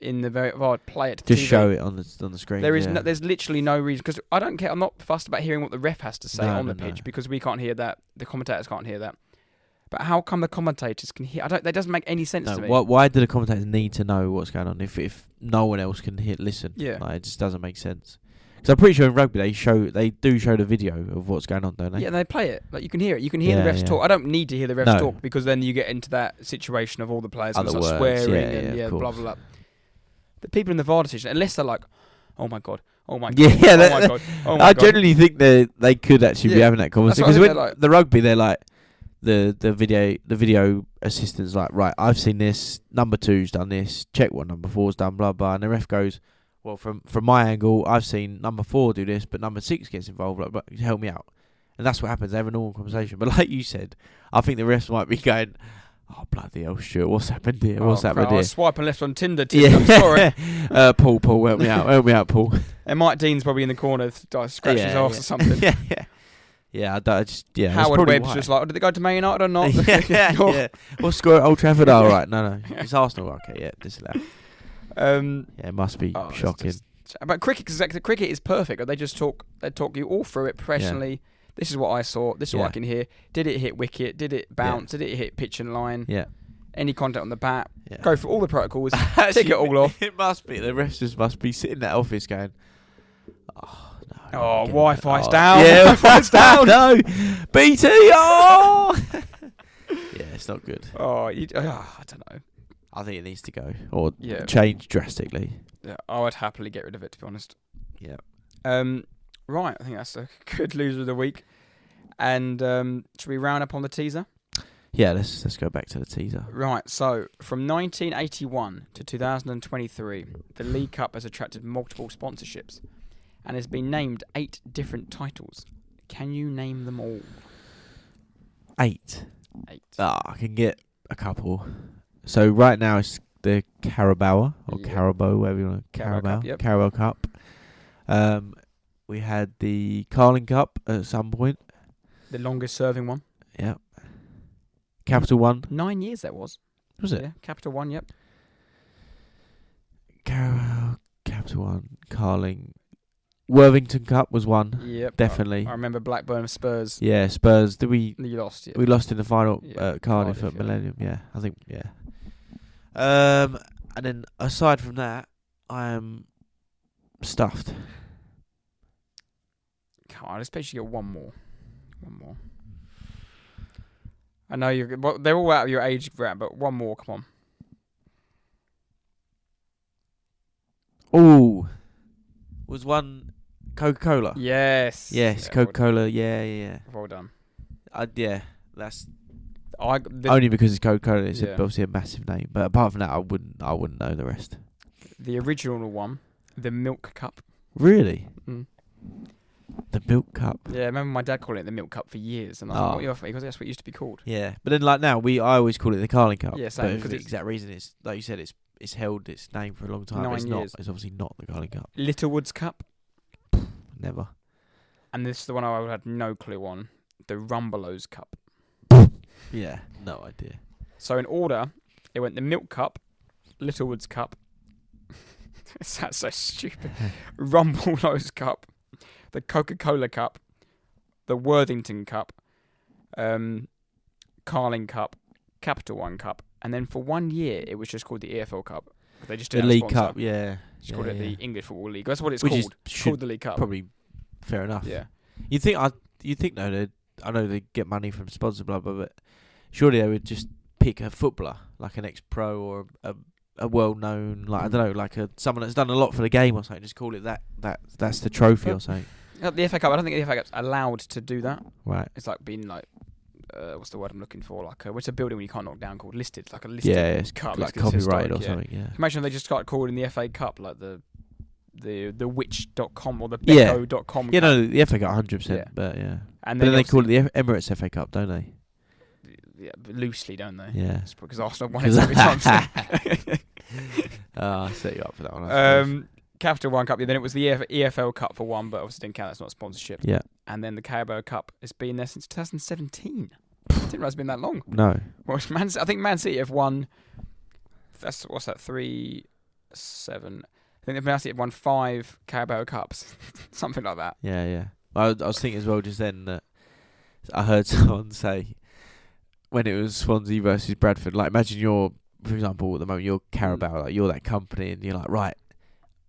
in the very well, play it. To Just TV. show it on the on the screen. There is yeah. no, there's literally no reason because I don't care. I'm not fussed about hearing what the ref has to say No, on no, the pitch because we can't hear that. The commentators can't hear that. But how come the commentators can hear? I don't. That doesn't make any sense No, to me. why, why do the commentators need to know what's going on if if no one else can hear listen? Yeah. like, it just doesn't make sense. Because I'm pretty sure in rugby they show they do show the video of what's going on, don't they? Yeah, they play it. Like you can hear it. You can hear Yeah, the refs yeah. talk. I don't need to hear the refs No. talk because then you get into that situation of all the players Other and words, swearing yeah, and yeah, yeah, blah blah blah. The people in the VAR decision, unless they're like, "Oh my god, oh my god, Yeah, oh that- my god, oh my I god." generally think they they could actually be having that conversation because when like- the rugby they're like the the video the video assistant's like right I've seen this number two's done this check what number four's done blah blah and the ref goes well from from my angle I've seen number four do this but number six gets involved like but help me out and that's what happens they have a normal conversation but like you said I think the refs might be going Oh bloody hell, Stuart! What's happened here? What's Oh, happened crap, I here? was swiping left on Tinder. Tinder. I'm sorry. uh, Paul, Paul, help me out, help me out, Paul. And Mike Dean's probably in the corner, scratching his Yeah, arse yeah. or something. yeah, yeah, yeah. I, don't- I just yeah. Howard Webb's why. just like, oh, did they go to Man United or not? yeah, yeah, yeah. What's score at Old Trafford? Oh, right, no, no, it's Arsenal. Okay, yeah, this disallowed. Um, Yeah, it must be oh, shocking. just- but cricket, cause like, the cricket is perfect. They just talk, they talk you all through it professionally. This is what I saw. This is what I can hear. Did it hit wicket? Did it bounce? Did it hit pitch and line? Yeah, Any contact on the bat? yeah. Go for all the protocols. Actually, it all off. It must be. The refs just must be sitting in that office going, "Oh no." Oh. Wi-Fi's Oh, down, Yeah, Wi-Fi's down. no, BT. Oh. yeah, it's not good. oh, you, oh, I don't know. I think it needs to go or Yeah. change drastically. Yeah, I would happily get rid of it to be honest. Yeah. Um, right, I think that's a good loser of the week. And um, should we round up on the teaser? Yeah, let's let's go back to the teaser. Right, so from 1981 to 2023, the League Cup has attracted multiple sponsorships and has been named eight different titles. Can you name them all? Eight. Eight. Ah, I can get a couple. So right now it's the Carabao or Yeah. Carabao, whatever you want. Carabao Carabao, Cup, yep. Carabao Cup. Um, we had the Carling Cup at some point. The longest serving one. Yep. Capital One Nine years that was. was it? Yeah, Capital One, yep. Carabao, Capital One, Carling, Worthington Cup was one. Yep. Definitely. I, I remember Blackburn Spurs. Yeah, Spurs. Did we? You lost, yeah. We lost in the final Yeah, uh, Cardiff, Cardiff, at. Millennium. Yeah, I think. Yeah. Um, and then aside from that, I am stuffed. God, I expect you to get one more. One more. I know you're. Well, they're all out of your age group, but one more. Come on. Ooh, was one Coca Cola? Yes. Yes, Yeah, well Coca Cola. Yeah, yeah, yeah. Well done. Uh, yeah, that's I the, only because it's Coca Cola. It's a- Yeah. obviously a massive name, but apart from that, I wouldn't. I wouldn't know the rest. the original one, the Milk Cup. Really, Mm. the Milk Cup. Yeah, I remember my dad calling it the Milk Cup for years, and I was Oh. like, "What are you off?" Because that's what it used to be called. Yeah, but then like now, we I always call it the Carling Cup. Yeah, same, but 'cause for the it's- exact reason it's like you said, it's it's held its name for a long time. but it's Nine not. years. It's obviously not the Carling Cup. Littlewoods Cup, Never. and this is the one I had no clue on. The Rumbelows Cup. Yeah, no idea. So in order, it went the Milk Cup, Littlewoods Cup. That's so stupid. Rumbelows Cup, the Coca Cola Cup, the Worthington Cup, um, Carling Cup, Capital One Cup, and then for one year it was just called the EFL Cup. They just The have a League sponsor. Cup, yeah. Just yeah, called it yeah. the English Football League. That's what it's Which called. Called the League Cup. probably fair enough. Yeah. You think I? You think though? That I know they get money from sponsor, blah blah, but surely they would just pick a footballer like an ex-pro or a a well-known, like I don't know, like a someone that's done a lot for the game or something. Just call it that. That that's the trophy or something. The FA Cup. I don't think the FA Cup's allowed to do that. Right. It's like being like. Uh, what's the word I'm looking for? Like, uh, what's a building when you can't knock down called listed? Like a listed Yeah, it's cup. like copyright or yeah. something. Yeah. Imagine if they just got called in the FA Cup like the the the witch.com or the Yeah. becco.com. Yeah, cup. no, the FA got hundred Yeah. percent, but yeah. and But then they call it the Emirates FA Cup, don't they? yeah, loosely, don't they? Yeah. It's because Arsenal won it every time. Ah, I set you up for that one. I um, Capital One Cup. Yeah, then it was the EF- EFL Cup for one, but obviously didn't count. That's not sponsorship. yeah. And then the Carabao Cup. It's been there since 2017. I didn't realize it's been that long. No. Well, Man, I think Man City have won. That's what's that? Three, seven. I think Man City have won five Carabao Cups, something like that. Yeah, yeah. I, was- I was thinking as well just then that I heard someone say when it was Swansea versus Bradford, like imagine you're, for example, at the moment you're Carabao, like you're that company, and you're like, right,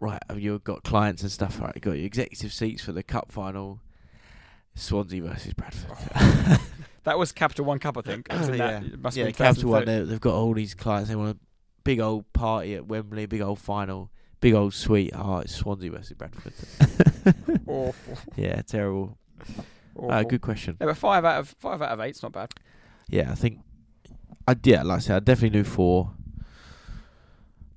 right, you've got clients and stuff, right? You've got your executive seats for the cup final, Swansea versus Bradford. That was Capital One Cup, I think. It was in that- it must have yeah, been Capital One. they- They've got all these clients. They want a big old party at Wembley, big old final, big old suite. Oh, it's Swansea versus Bradford. Awful. yeah, terrible. awful. Uh, good question. No, but five out of five out of eight's not bad. Yeah, I think. I yeah, like I said, I definitely knew four.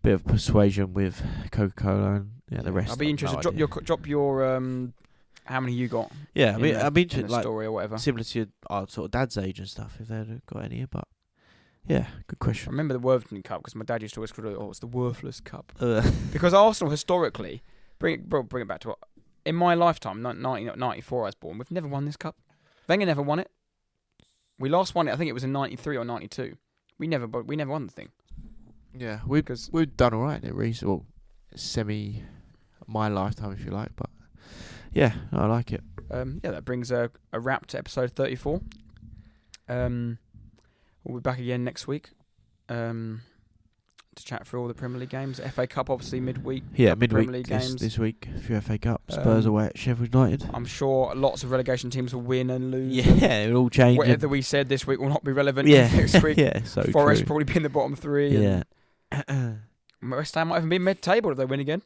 Bit of persuasion with Coca Cola and yeah, the rest. I'll be interested. no drop idea. your drop your um, how many you got? Yeah, I mean, the- I'd be the like story or whatever. similar to your, our sort of dad's age and stuff, if they'd got any. But Yeah, good question. I remember the Worthington Cup because my dad used to always call it, "Oh, it's the worthless cup." Uh, Because Arsenal historically, bring it, bro, bring it back to what in my lifetime, ni- 1994 I was born. We've never won this cup. Wenger never won it. We last won it. I think it was in '93 or '92. We never, but we never won the thing Yeah, we've because we've done all right in it recently. Well, semi my lifetime, if you like. But yeah, I like it. um, yeah, that brings a, a wrap to episode 34. Um, we'll be back again next week um, to chat through all the Premier League games. FA Cup obviously midweek. Yeah, Couple Premier League this, games. this week. A few FA Cup. Spurs Um, away at Sheffield United. I'm sure lots of relegation teams will win and lose. Yeah, it all change. Whatever we said this week will not be relevant Yeah, next week. yeah, so Forest true. probably be in the bottom three. Yeah. West Ham might even be mid-table if they win again.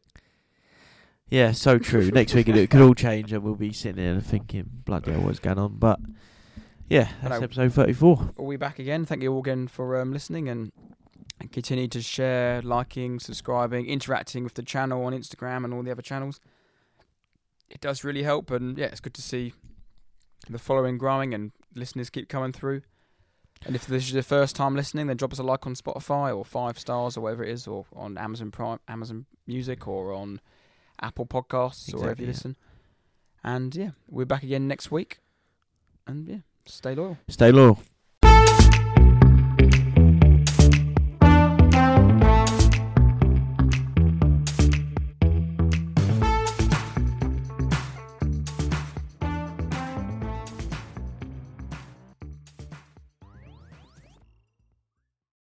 Yeah, so true. Next week it, could all change, and we'll be sitting here thinking, "Bloody hell, what's going on?" But yeah, that's Hello. episode thirty-four. We'll be back again. Thank you all again for um, listening and, and continue to share, liking, subscribing, interacting with the channel on Instagram and all the other channels. It does really help, and yeah, it's good to see the following growing and listeners keep coming through. And if this is your first time listening, then drop us a like on Spotify or five stars or whatever it is, or on Amazon Prime, Amazon Music, or on Apple Podcasts or wherever you yeah. listen. And yeah, we're back again next week. And yeah, stay loyal. Stay loyal.